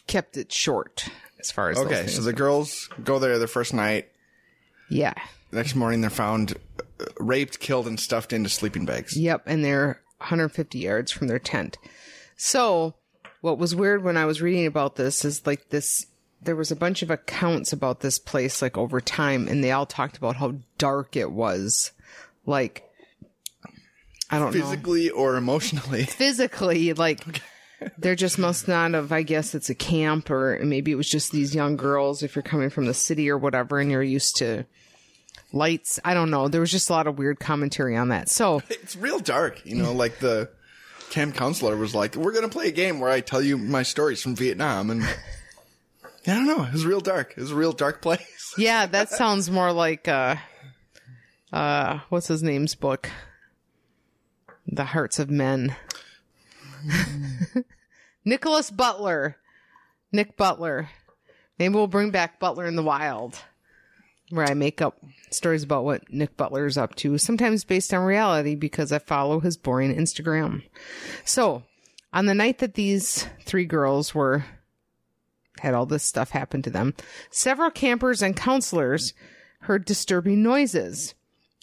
kept it short as far as okay so the girls go there the first night Yeah. next morning they're found uh, raped killed and stuffed into sleeping bags Yep, and they're 150 yards from their tent. So, what was weird when I was reading about this is like this there was a bunch of accounts about this place like over time and they all talked about how dark it was. Like I don't know. physically or emotionally Physically, like there just must not have I guess it's a camp or maybe it was just these young girls if you're coming from the city or whatever and you're used to lights. I don't know. There was just a lot of weird commentary on that. So, it's real dark you know like the camp counselor was like we're gonna play a game where i tell you my stories from vietnam and i don't know it was real dark it was a real dark place Yeah, that sounds more like uh uh what's his name's book? The Hearts of Men. Nickolas Butler. Nick Butler. Maybe we'll bring back Butler in the Wild. Where I make up stories about what Nick Butler's up to, sometimes based on reality because I follow his boring Instagram. So, on the night that these three girls were had all this stuff happen to them, several campers and counselors heard disturbing noises.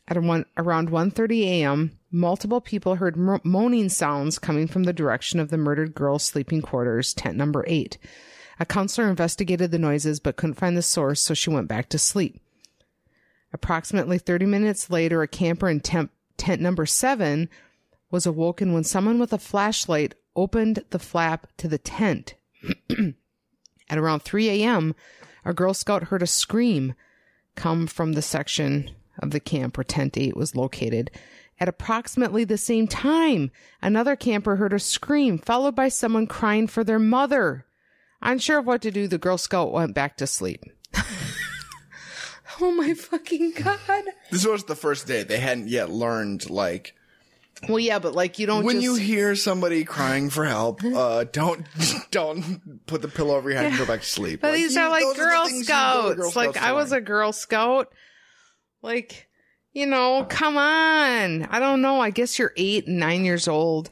At one, around 1:30 a.m., multiple people heard mo- moaning sounds coming from the direction of the murdered girls' sleeping quarters, tent number 8. A counselor investigated the noises but couldn't find the source, so she went back to sleep. Approximately 30 minutes later, a camper in temp- tent number 7 was awoken when someone with a flashlight opened the flap to the tent. At around 3 a.m., a Girl Scout heard a scream come from the section of the camp where Tent 8 was located. At approximately the same time, another camper heard a scream, followed by someone crying for their mother. Unsure of what to do, the Girl Scout went back to sleep. oh my fucking god. this was the first day they hadn't yet learned like Well, yeah, but like you don't when just... you hear somebody crying for help uh don't don't put the pillow over your head and go back to sleep But these you- are like Girl you Scouts. Girl like Scouts I was a Girl Scout. Like, you know, come on. I don't know. I guess you're eight and nine years old.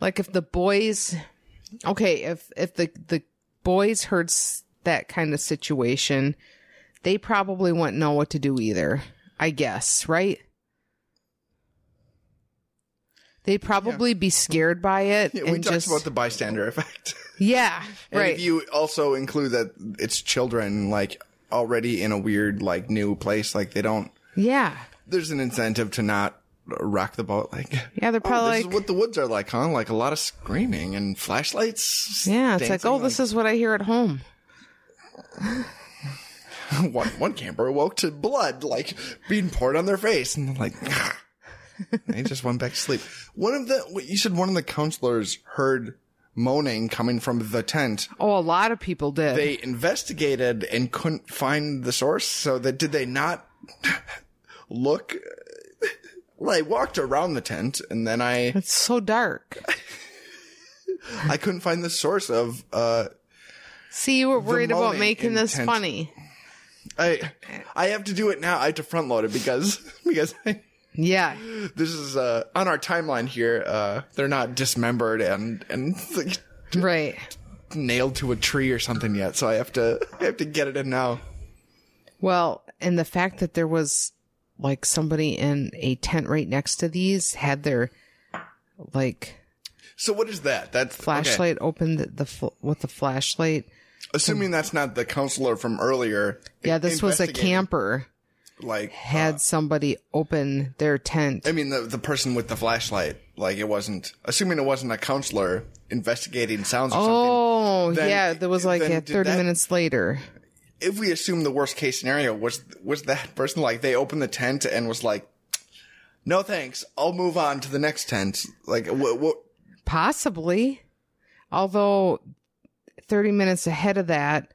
Like if the boys, okay, if if the the boys heard that kind of situation, they probably wouldn't know what to do either. I guess, right? they'd probably be scared by it Yeah, and we talked just about the bystander effect. yeah, And right. if you also include that it's children, like already in a weird, like new place, like they don't. yeah, There's an incentive to not rock the boat. Like, Yeah, they're oh, probably this like- is what the woods are like, huh? Like a lot of screaming and flashlights. yeah. It's like, oh, this is what I hear at home. one one camper awoke to blood like being poured on their face, and they're like they just went back to sleep. One of the you said one of the counselors heard moaning coming from the tent. Oh, a lot of people did. They investigated and couldn't find the source. So that did they not look? Well, I walked around the tent and then I it's so dark. I couldn't find the source of uh See, you were worried about making this funny. I I have to do it now. I have to front load it because because I, Yeah, this is uh on our timeline here. Uh they're not dismembered and and like, right. nailed to a tree or something yet. So I have to I have to get it in now. Well, and the fact that there was like somebody in a tent right next to these had their like So what is that? That's okay. flashlight opened the, the with the flashlight. Assuming that's not the counselor from earlier. Yeah, this was a camper Like had uh, somebody open their tent. I mean, the the person with the flashlight, like it wasn't. Assuming it wasn't a counselor investigating sounds or Oh, then- yeah, there was like yeah, 30 that- minutes later. If we assume the worst case scenario was was that person like they opened the tent and was like, "No thanks, I'll move on to the next tent." Like what? what Possibly. Although 30 minutes ahead of that,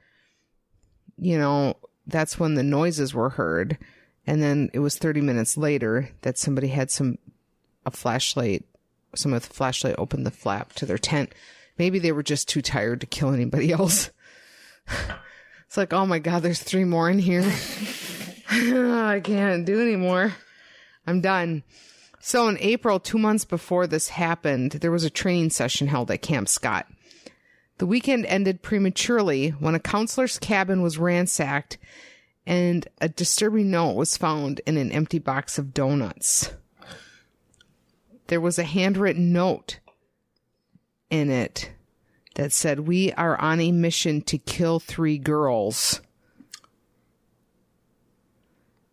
you know, that's when the noises were heard. And then it was 30 minutes later that somebody had some, a flashlight, some of the flashlight opened the flap to their tent. Maybe they were just too tired to kill anybody else. it's like, oh my God, there's three more in here. I can't do anymore. I'm done. So in April, two months before this happened, there was a training session held at Camp Scott. The weekend ended prematurely when a counselor's cabin was ransacked and a disturbing note was found in an empty box of donuts. There was a handwritten note in it that said, We are on a mission to kill three girls.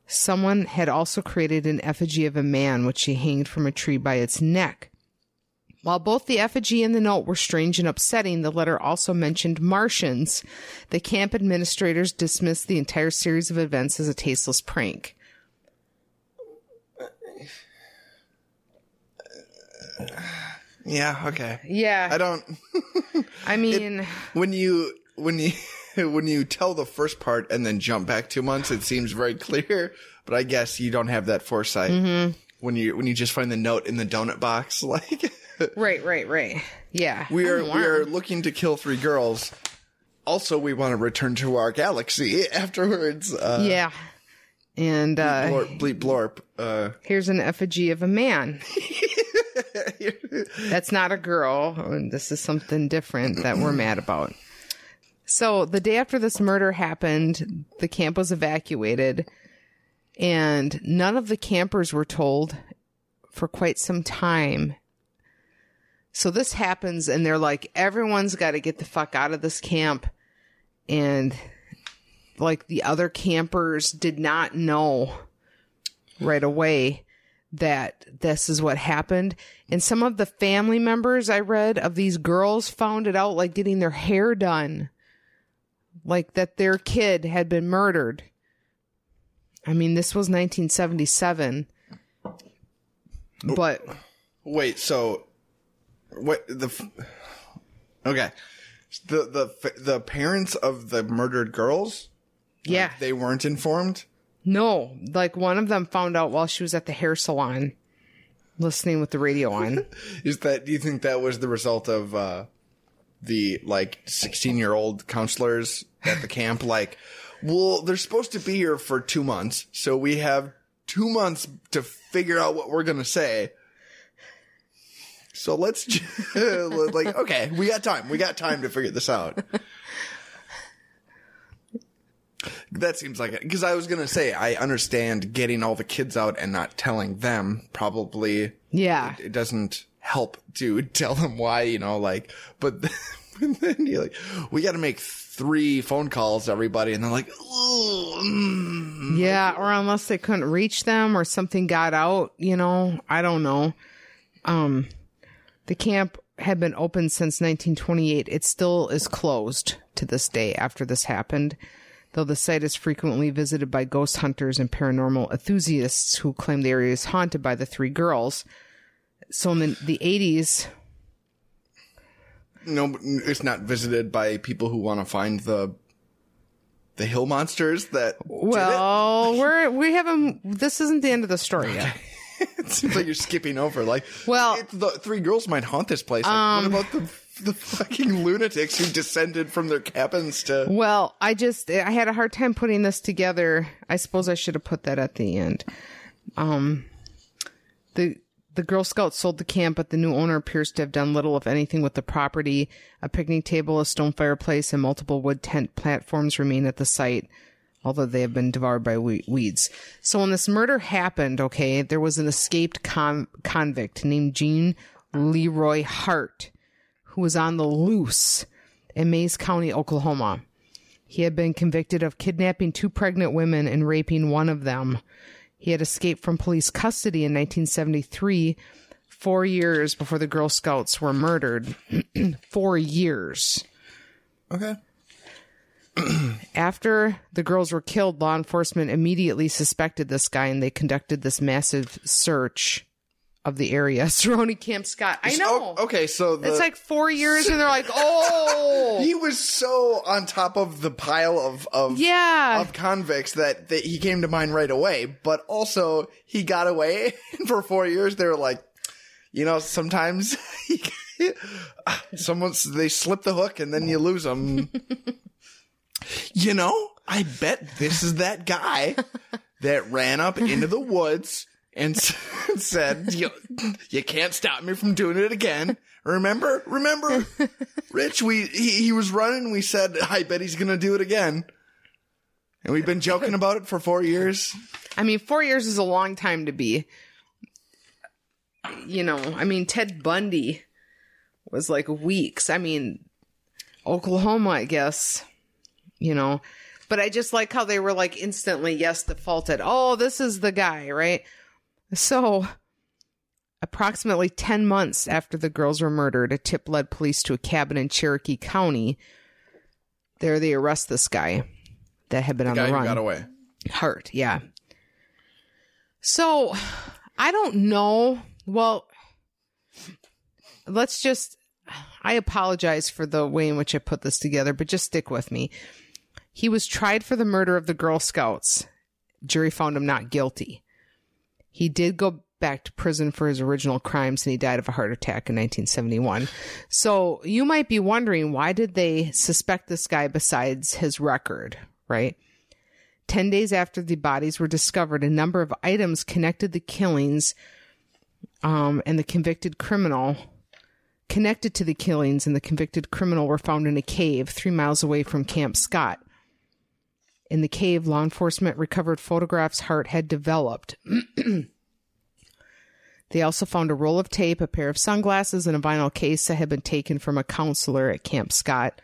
Someone had also created an effigy of a man which he hanged from a tree by its neck. While both the effigy and the note were strange and upsetting, the letter also mentioned Martians. The camp administrators dismissed the entire series of events as a tasteless prank. yeah, okay. Yeah. I don't. I mean, When you when you when you tell the first part and then jump back two months, it seems very clear. But I guess you don't have that foresight Mm-hmm. when you when you just find the note in the donut box. Like right, right, right. Yeah. we are we are looking to kill three girls. Also, we want to return to our galaxy afterwards. Uh, Yeah. And uh, blorp, bleep blorp. Uh, here's an effigy of a man. That's not a girl. This is something different that we're mad about. So the day after this murder happened, the camp was evacuated, and none of the campers were told for quite some time. So this happens, and they're like, everyone's got to get the fuck out of this camp. And like the other campers did not know right away that this is what happened. And some of the family members I read of these girls found it out like getting their hair done, like that their kid had been murdered. I mean, this was 1977. But wait, so what the? f- Okay, the the the parents of the murdered girls yeah, they weren't informed. no, like one of them found out while she was at the hair salon listening with the radio on. Is that do you think that was the result of uh the like 16 year old counselors at the camp like well they're supposed to be here for 2 months so we have 2 months to figure out what we're to say so let's j- like okay we got time we got time to figure this out that seems like it because i was going to say i understand getting all the kids out and not telling them probably Yeah. it doesn't help to tell them why, you know, like, but then you're like, we got to make three phone calls to everybody. And they're like, mm." Yeah, or unless they couldn't reach them or something got out, you know, I don't know. Um the camp had been open since 1928. It still is closed to this day after this happened, though the site is frequently visited by ghost hunters and paranormal enthusiasts who claim the area is haunted by the three girls. So in the, the 80s, no, it's not visited by people who want to find the, the hill monsters that, well, we're we haven't this isn't the end of the story yet. It seems like you're skipping over. Like, Well- um, the three girls might haunt this place. Like, what about the the fucking lunatics who descended from their cabins to? Well, I just I had a hard time putting this together. I suppose I should have put that at the end. Um the the Girl Scouts sold the camp, but the new owner appears to have done little, if anything, with the property. A picnic table, a stone fireplace, and multiple wood tent platforms remain at the site, although they have been devoured by we- weeds. So when this murder happened, okay, there was an escaped con- convict named Gene Leroy Hart, who was on the loose in Mayes County, Oklahoma. He had been convicted of kidnapping two pregnant women and raping one of them. He had escaped from police custody in 1973, four years before the Girl Scouts were murdered. four years. Okay. After the girls were killed, law enforcement immediately suspected this guy and they conducted this massive search of the area surrounding Camp Scott. I know. Oh, okay, so the, It's like four years and they're like, oh, he was so on top of the pile of of yeah. of convicts that, that he came to mind right away. But also he got away and for four years. They were like, you know, sometimes someone's they slip the hook and then you lose them. You know, I bet this is that guy that ran up into the woods and said, you, you can't stop me from doing it again. Remember, remember, Rich, we, he, he was running. We said, I bet he's going to do it again. And we've been joking about it for four years. I mean, four years is a long time to be. You know, I mean, Ted Bundy was like weeks. I mean, Oklahoma, I guess, you know, but I just like how they were like instantly, yes, defaulted. Oh, this is the guy, right? So, approximately 10 months after the girls were murdered, a tip led police to a cabin in Cherokee County. There, they arrest this guy that had been on Guy the run. got away. Hurt, yeah. So, I don't know. Well, let's just. I apologize for the way in which I put this together, but just stick with me. He was tried for the murder of the Girl Scouts. Jury found him not guilty. He did go back to prison for his original crimes and he died of a heart attack in 1971. So you might be wondering why did they suspect this guy besides his record, right? 10 days after the bodies were discovered, a number of items connected the killings um, and the convicted criminal connected to the killings and the convicted criminal were found in a cave three miles away from Camp Scott. In the cave, law enforcement recovered photographs Hart had developed. they also found a roll of tape, a pair of sunglasses, and a vinyl case that had been taken from a counselor at Camp Scott.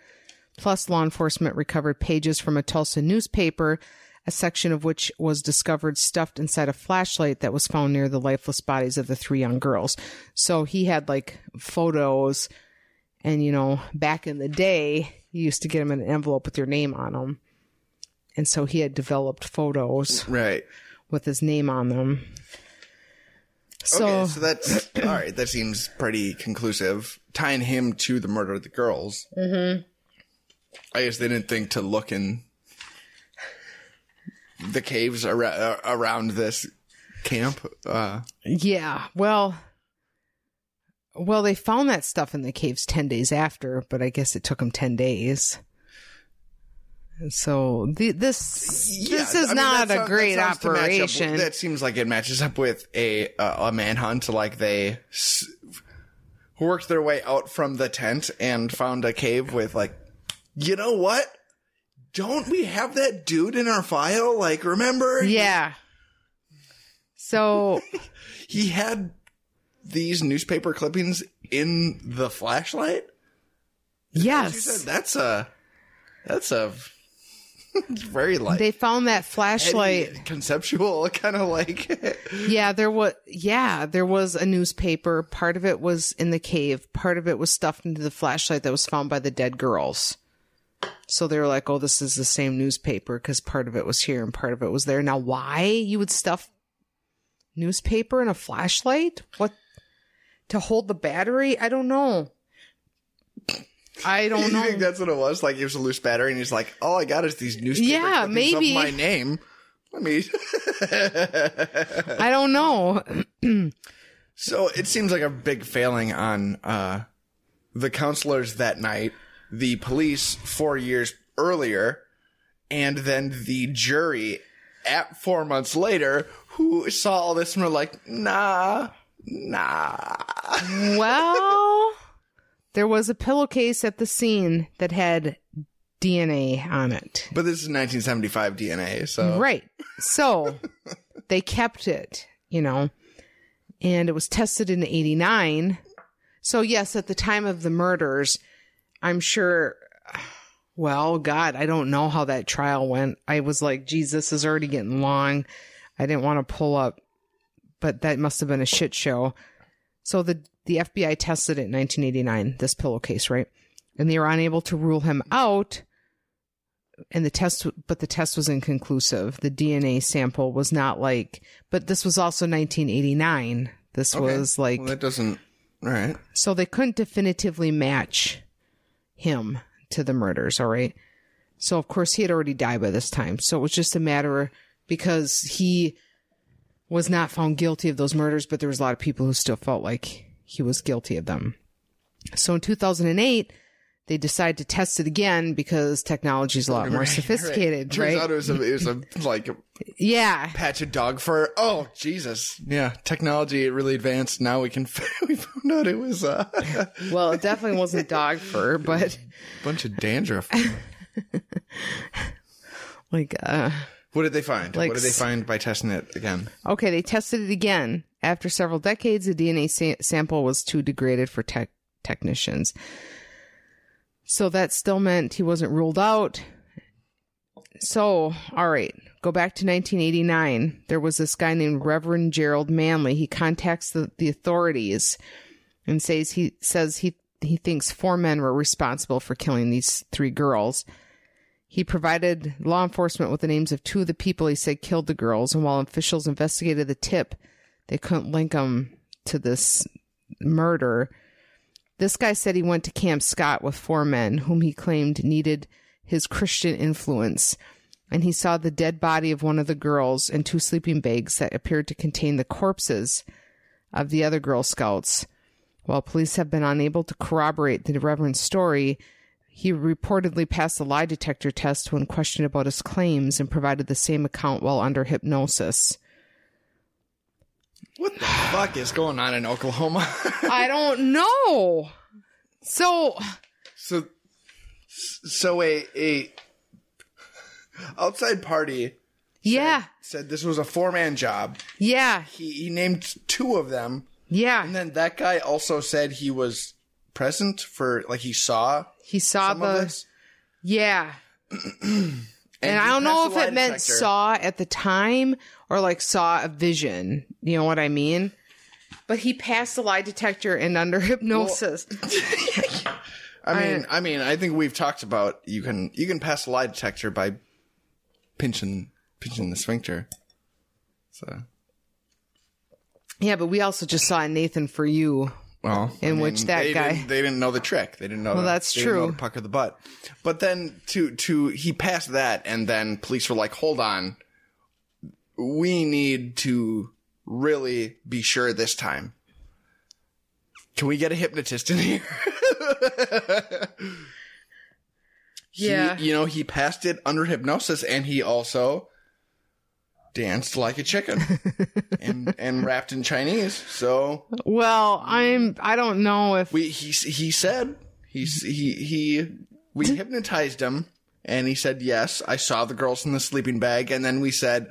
Plus, law enforcement recovered pages from a Tulsa newspaper, a section of which was discovered stuffed inside a flashlight that was found near the lifeless bodies of the three young girls. So he had like photos, and you know, back in the day, you used to get them in an envelope with your name on them. And so he had developed photos Right. with his name on them. So, okay, so that's all right. That seems pretty conclusive. Tying him to the murder of the girls. Mm-hmm. I guess they didn't think to look in the caves ar- around this camp. Uh, yeah, well, well, they found that stuff in the caves 10 days after, but I guess it took them 10 days. So the, this, this is I mean, not a great that sounds to match up with- operation. that seems like it matches up with a uh, a manhunt. Like they s- worked their way out from the tent and found a cave with like, you know what? Don't we have that dude in our file? Like, remember? yeah. So He had these newspaper clippings in the flashlight? Yes. said that's a that's a very like They found that flashlight. conceptual kind of like Yeah, there was yeah, there was a newspaper. Part of it was in the cave. Part of it was stuffed into the flashlight that was found by the dead girls. So they were like, "Oh, this is the same newspaper because part of it was here and part of it was there." Now, why you would stuff newspaper in a flashlight? What to hold the battery? I don't know. I don't you know. think that's what it was? Like it was a loose battery, and he's like, "All I got is these newspaper Yeah, maybe. my name." Let me. I don't know. so it seems like a big failing on uh, the counselors that night, the police four years earlier, and then the jury at four months later, who saw all this and were like, "Nah, nah." Well, there was a pillowcase at the scene that had DNA on it. But this is 1975 DNA, so Right. So they kept it, you know, and it was tested in 89. So, yes, at the time of the murders, I'm sure. Well, God, I don't know how that trial went. I was like, geez, this is already getting long. I didn't want to pull up, but that must have been a shit show. So the the FBI tested it in 1989, this pillowcase, right? And they were unable to rule him out. And the test, but the test was inconclusive. The DNA sample was not like, but this was also 1989. This Okay. was like, Well, that doesn't. All right. so they couldn't definitively match him to the murders, all right? So of course he had already died by this time. So it was just a matter because he was not found guilty of those murders, but there was a lot of people who still felt like he was guilty of them. So in 2008, they decided to test it again because technology is a lot more sophisticated, Turns right? out it was a, it was a like Yeah. patch of dog fur. Oh Jesus! Yeah, technology really advanced. Now we can we found out it was uh, Well, it definitely wasn't dog fur, but a bunch of dandruff. like, uh, What did they find? Like what did they find by testing it again? Okay, they tested it again. After several decades, the DNA sa- sample was too degraded for tech technicians. So that still meant he wasn't ruled out. So, all right, go back to 1989. There was this guy named Reverend Gerald Manley. He contacts the, the authorities and says he says he he thinks four men were responsible for killing these three girls. He provided law enforcement with the names of two of the people he said killed the girls, and while officials investigated the tip, they couldn't link them to this murder. This guy said he went to Camp Scott with four men whom he claimed needed his Christian influence, and he saw the dead body of one of the girls and two sleeping bags that appeared to contain the corpses of the other Girl Scouts. While police have been unable to corroborate the Reverend's story, he reportedly passed the lie detector test when questioned about his claims and provided the same account while under hypnosis. What the fuck is going on in Oklahoma? I don't know. So, so, so a a outside party yeah, said this was a four man job. yeah, He he named two of them, yeah. and then that guy also said he was present for like he saw He saw some the, yeah. And, And I don't know if it meant detector. saw at the time or like saw a vision. You know what I mean? But he passed the lie detector and under hypnosis. I mean, I mean, I think we've talked about you can you can pass a lie detector by pinching pinching the sphincter. So yeah, but we also just saw Nathan for you. Well, In I which that they guy- didn't, they didn't know the trick. They didn't know. Well, that's they didn't true. the puck of the butt. But then to to he passed that, and then police were like, "Hold on, we need to really be sure this time." Can we get a hypnotist in here? He- Yeah. you know, he passed it under hypnosis and he also danced like a chicken and, and rapped in Chinese. So Well, I'm. I don't know if we, he, he said, he, he, he, we hypnotized him and he said, yes, I saw the girls in the sleeping bag. And then we said,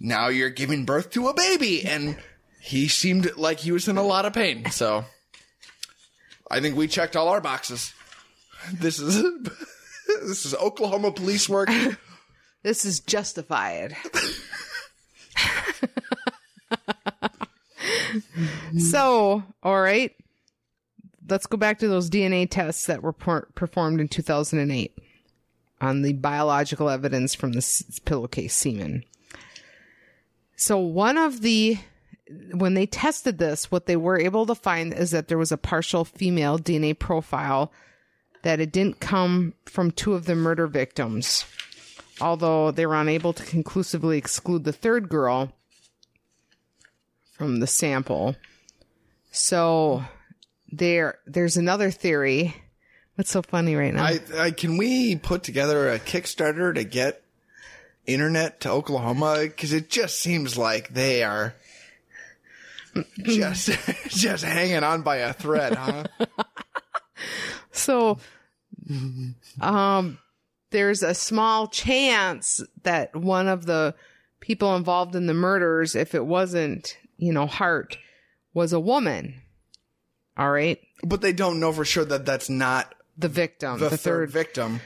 now you're giving birth to a baby. And he seemed like he was in a lot of pain. So I think we checked all our boxes. This is this is Oklahoma police work. This is justified. so, all right. Let's go back to those DNA tests that were per- performed in 2008 on the biological evidence from the pillowcase semen. So, one of the when they tested this, what they were able to find is that there was a partial female DNA profile that it didn't come from two of the murder victims although they were unable to conclusively exclude the third girl from the sample. So there there's another theory. What's so funny right now? I, I can we put together a Kickstarter to get internet to Oklahoma because it just seems like they are just just hanging on by a thread, huh? so um there's a small chance that one of the people involved in the murders, if it wasn't, you know, Hart, was a woman. All right. but they don't know for sure that that's not The victim, the, the, third, third victim.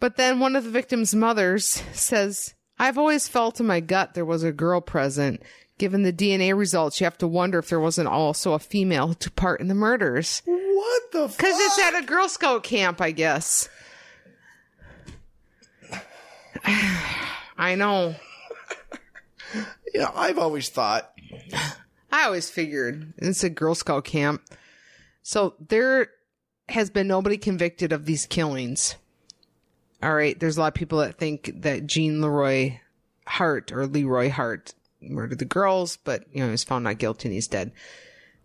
But then one of the victim's mothers says, I've always felt in my gut there was a girl present. Given the DNA results, you have to wonder if there wasn't also a female who took part in the murders. What the? Fuck? Because it's at a Girl Scout camp, I guess. I know. you know, I've always thought I always figured it's a Girl Scout camp. So there has been nobody convicted of these killings. All right. There's a lot of people that think that Gene Leroy Hart or Leroy Hart murdered the girls, but you know, he was found not guilty and he's dead.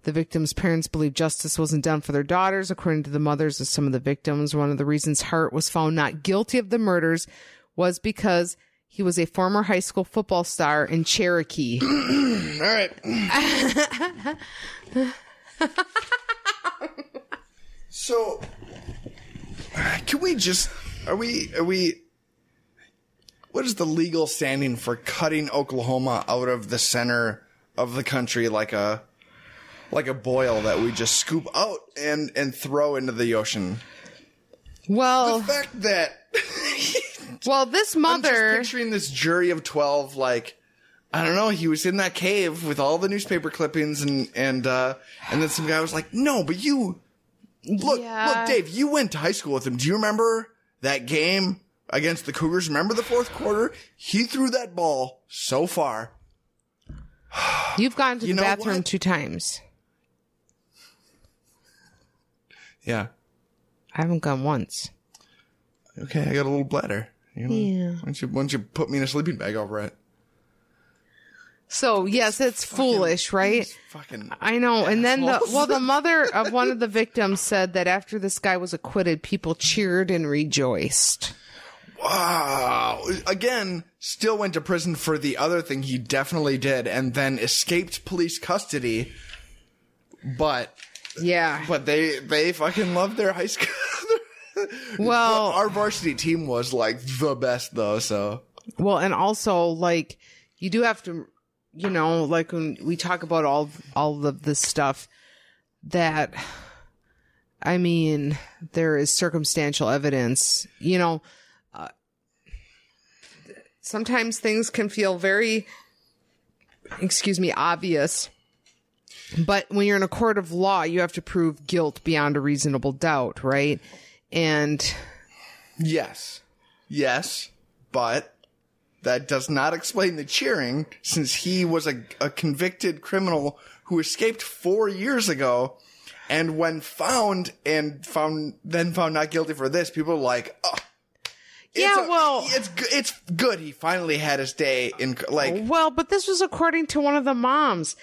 The victims' parents believe justice wasn't done for their daughters, according to the mothers of some of the victims. One of the reasons Hart was found not guilty of the murders was because he was a former high school football star in Cherokee. All right. so, can we just? Are we? Are we? What is the legal standing for cutting Oklahoma out of the center of the country like a like a boil that we just scoop out and and throw into the ocean? Well, The fact that well, this mother. I'm just picturing this jury of twelve, like I don't know, he was in that cave with all the newspaper clippings, and and uh, and then some guy was like, "No, but you look, Yeah. look, Dave, you went to high school with him. Do you remember that game against the Cougars? Remember the fourth quarter? He threw that ball so far. You've gone to You the bathroom what? two times. Yeah, I haven't gone once. okay, I got a little bladder. You know, Yeah. Why don't you, why don't you put me in a sleeping bag over it? So yes, it's foolish, right? Fucking I know. And then the well, the mother of one of the victims said that after this guy was acquitted, people cheered and rejoiced. Wow. Again, still went to prison for the other thing he definitely did and then escaped police custody. But Yeah. but they they fucking loved their high school. Well, Our varsity team was like the best though, so Well, and also like you do have to, you know, like when we talk about all all of this stuff, that I mean, there is circumstantial evidence. You know, uh, sometimes things can feel very, excuse me, obvious. But when you're in a court of law, you have to prove guilt beyond a reasonable doubt, right? And yes. Yes, but that does not explain the cheering since he was a, a convicted criminal who escaped 4 years ago and when found and found then found not guilty for this people are like oh it's Yeah, a- well- it's it's good he finally had his day in like Well, but this was according to one of the moms.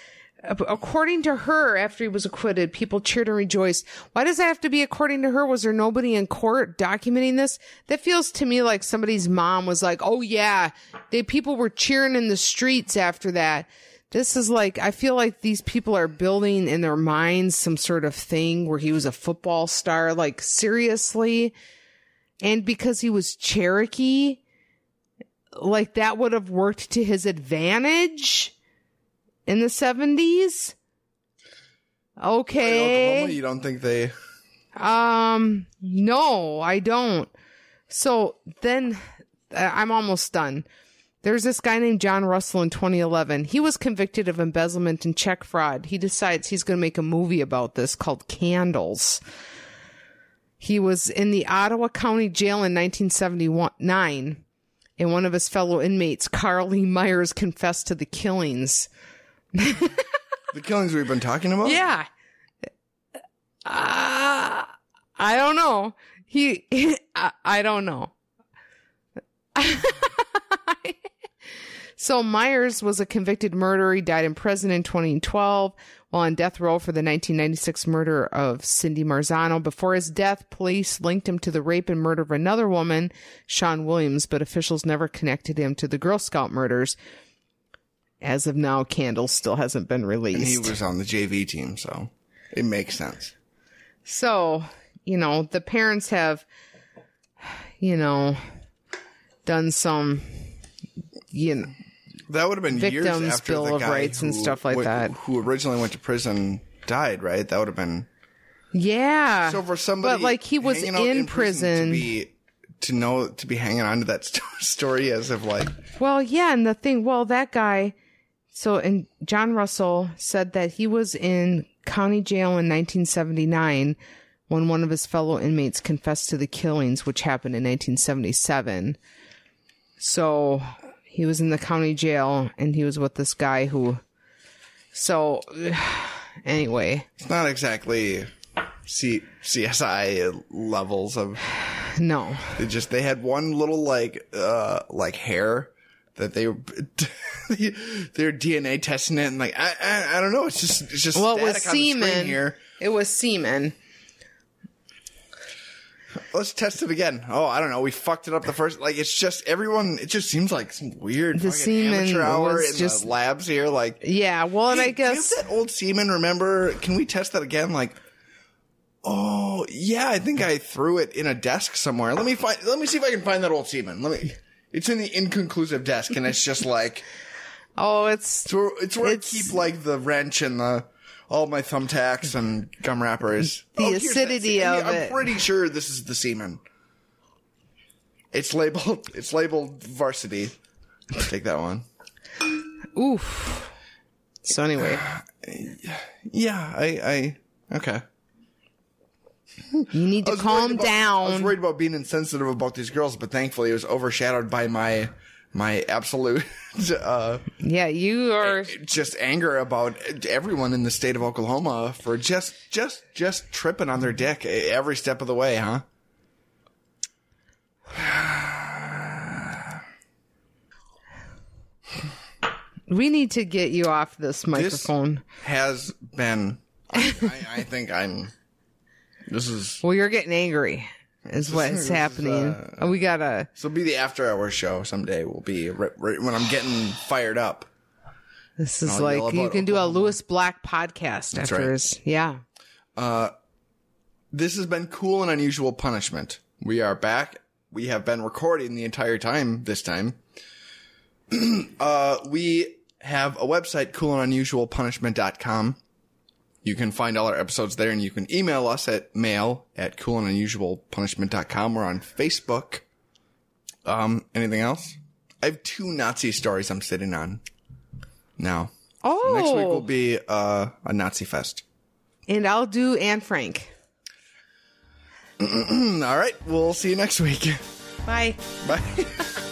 Ac- According to her, after he was acquitted, people cheered and rejoiced. Why does that have to be according to her? Was there nobody in court documenting this? That feels to me like somebody's mom was like, "Oh yeah, they people were cheering in the streets after that." This is like I feel like these people are building in their minds some sort of thing where he was a football star. Like seriously, and because he was Cherokee, like that would have worked to his advantage in the 70s. Okay. Oklahoma, you don't think they? Um, no, I don't. So then uh, I'm almost done. There's this guy named John Russell in 2011. He was convicted of embezzlement and check fraud. He decides he's going to make a movie about this called Candles. He was in the Ottawa County Jail in 1979, and one of his fellow inmates, Karl Lee Myers, confessed to the killings. The killings we've been talking about? Yeah. Uh, I don't know. He, I, I don't know. so Myers was a convicted murderer. He died in prison in 2012 while on death row for the 1996 murder of Cindy Marzano. Before his death, police linked him to the rape and murder of another woman, Shawn Williams, but officials never connected him to the Girl Scout murders. As of now, Candle still hasn't been And released. he was on the JV team, so it makes sense. So, you know, the parents have, you know, done some, you know, That would have been years Victims' after Bill the of Rights and who stuff like that. Who originally went to prison died, right? That would have been yeah. so for somebody. but like he was out in, prison. to be to know to be hanging on to that sto- story as of like Well, yeah, and the thing, well, that guy, so, and John Russell said that he was in county jail in 1979 when one of his fellow inmates confessed to the killings, which happened in 1977. So, he was in the county jail and he was with this guy who, so, anyway, it's not exactly C- CSI levels of no. They just they had one little like uh like hair that they they're DNA testing it and like I, I I don't know it's just it's just Well, it was static on the screen semen. here. It was semen. Let's test it again. Oh, I don't know. We fucked it up the first. Like it's just everyone. It just seems like some weird The semen hour in just- the labs here. Like, Yeah, well, and hey, I guess. that old semen. Remember? Can we test that again? Like, oh yeah, I think I threw it in a desk somewhere. Let me find. Let me see if I can find that old semen. Let me. It's in the inconclusive desk, and it's just like. Oh, it's It's where, it's where It's- I keep like the wrench and the all my thumbtacks and gum wrappers. The oh, that acidity of I'm it. pretty sure this is the semen. It's labeled. It's labeled varsity. I'll take that one. oof. So anyway, Yeah, I. I okay. You need to calm about- I was down. worried about being insensitive about these girls, but thankfully it was overshadowed by my my absolute uh Yeah, you are. just anger about everyone in the state of Oklahoma for just just just tripping on their dick every step of the way, huh? We need to get you off this microphone. Has been I, I, I think I'm this is Well, you're getting angry, is what's is, happening. uh, we gotta. this will be the after hour show someday. We'll be right, right when I'm getting fired up. This is I'll yell like you about can do a Lewis Black podcast after. right. his- Yeah. This has been cool and unusual punishment. We are back. We have been recording the entire time this time. uh, we have a website, coolandunusualpunishment.com. You can find all our episodes there and you can email us at mail at coolandunusualpunishment.com. We're on Facebook. Um, anything else? I have two Nazi stories I'm sitting on now. Oh, Next week will be, uh, a Nazi fest. and I'll do Anne Frank. All right. We'll see you next week. Bye. Bye.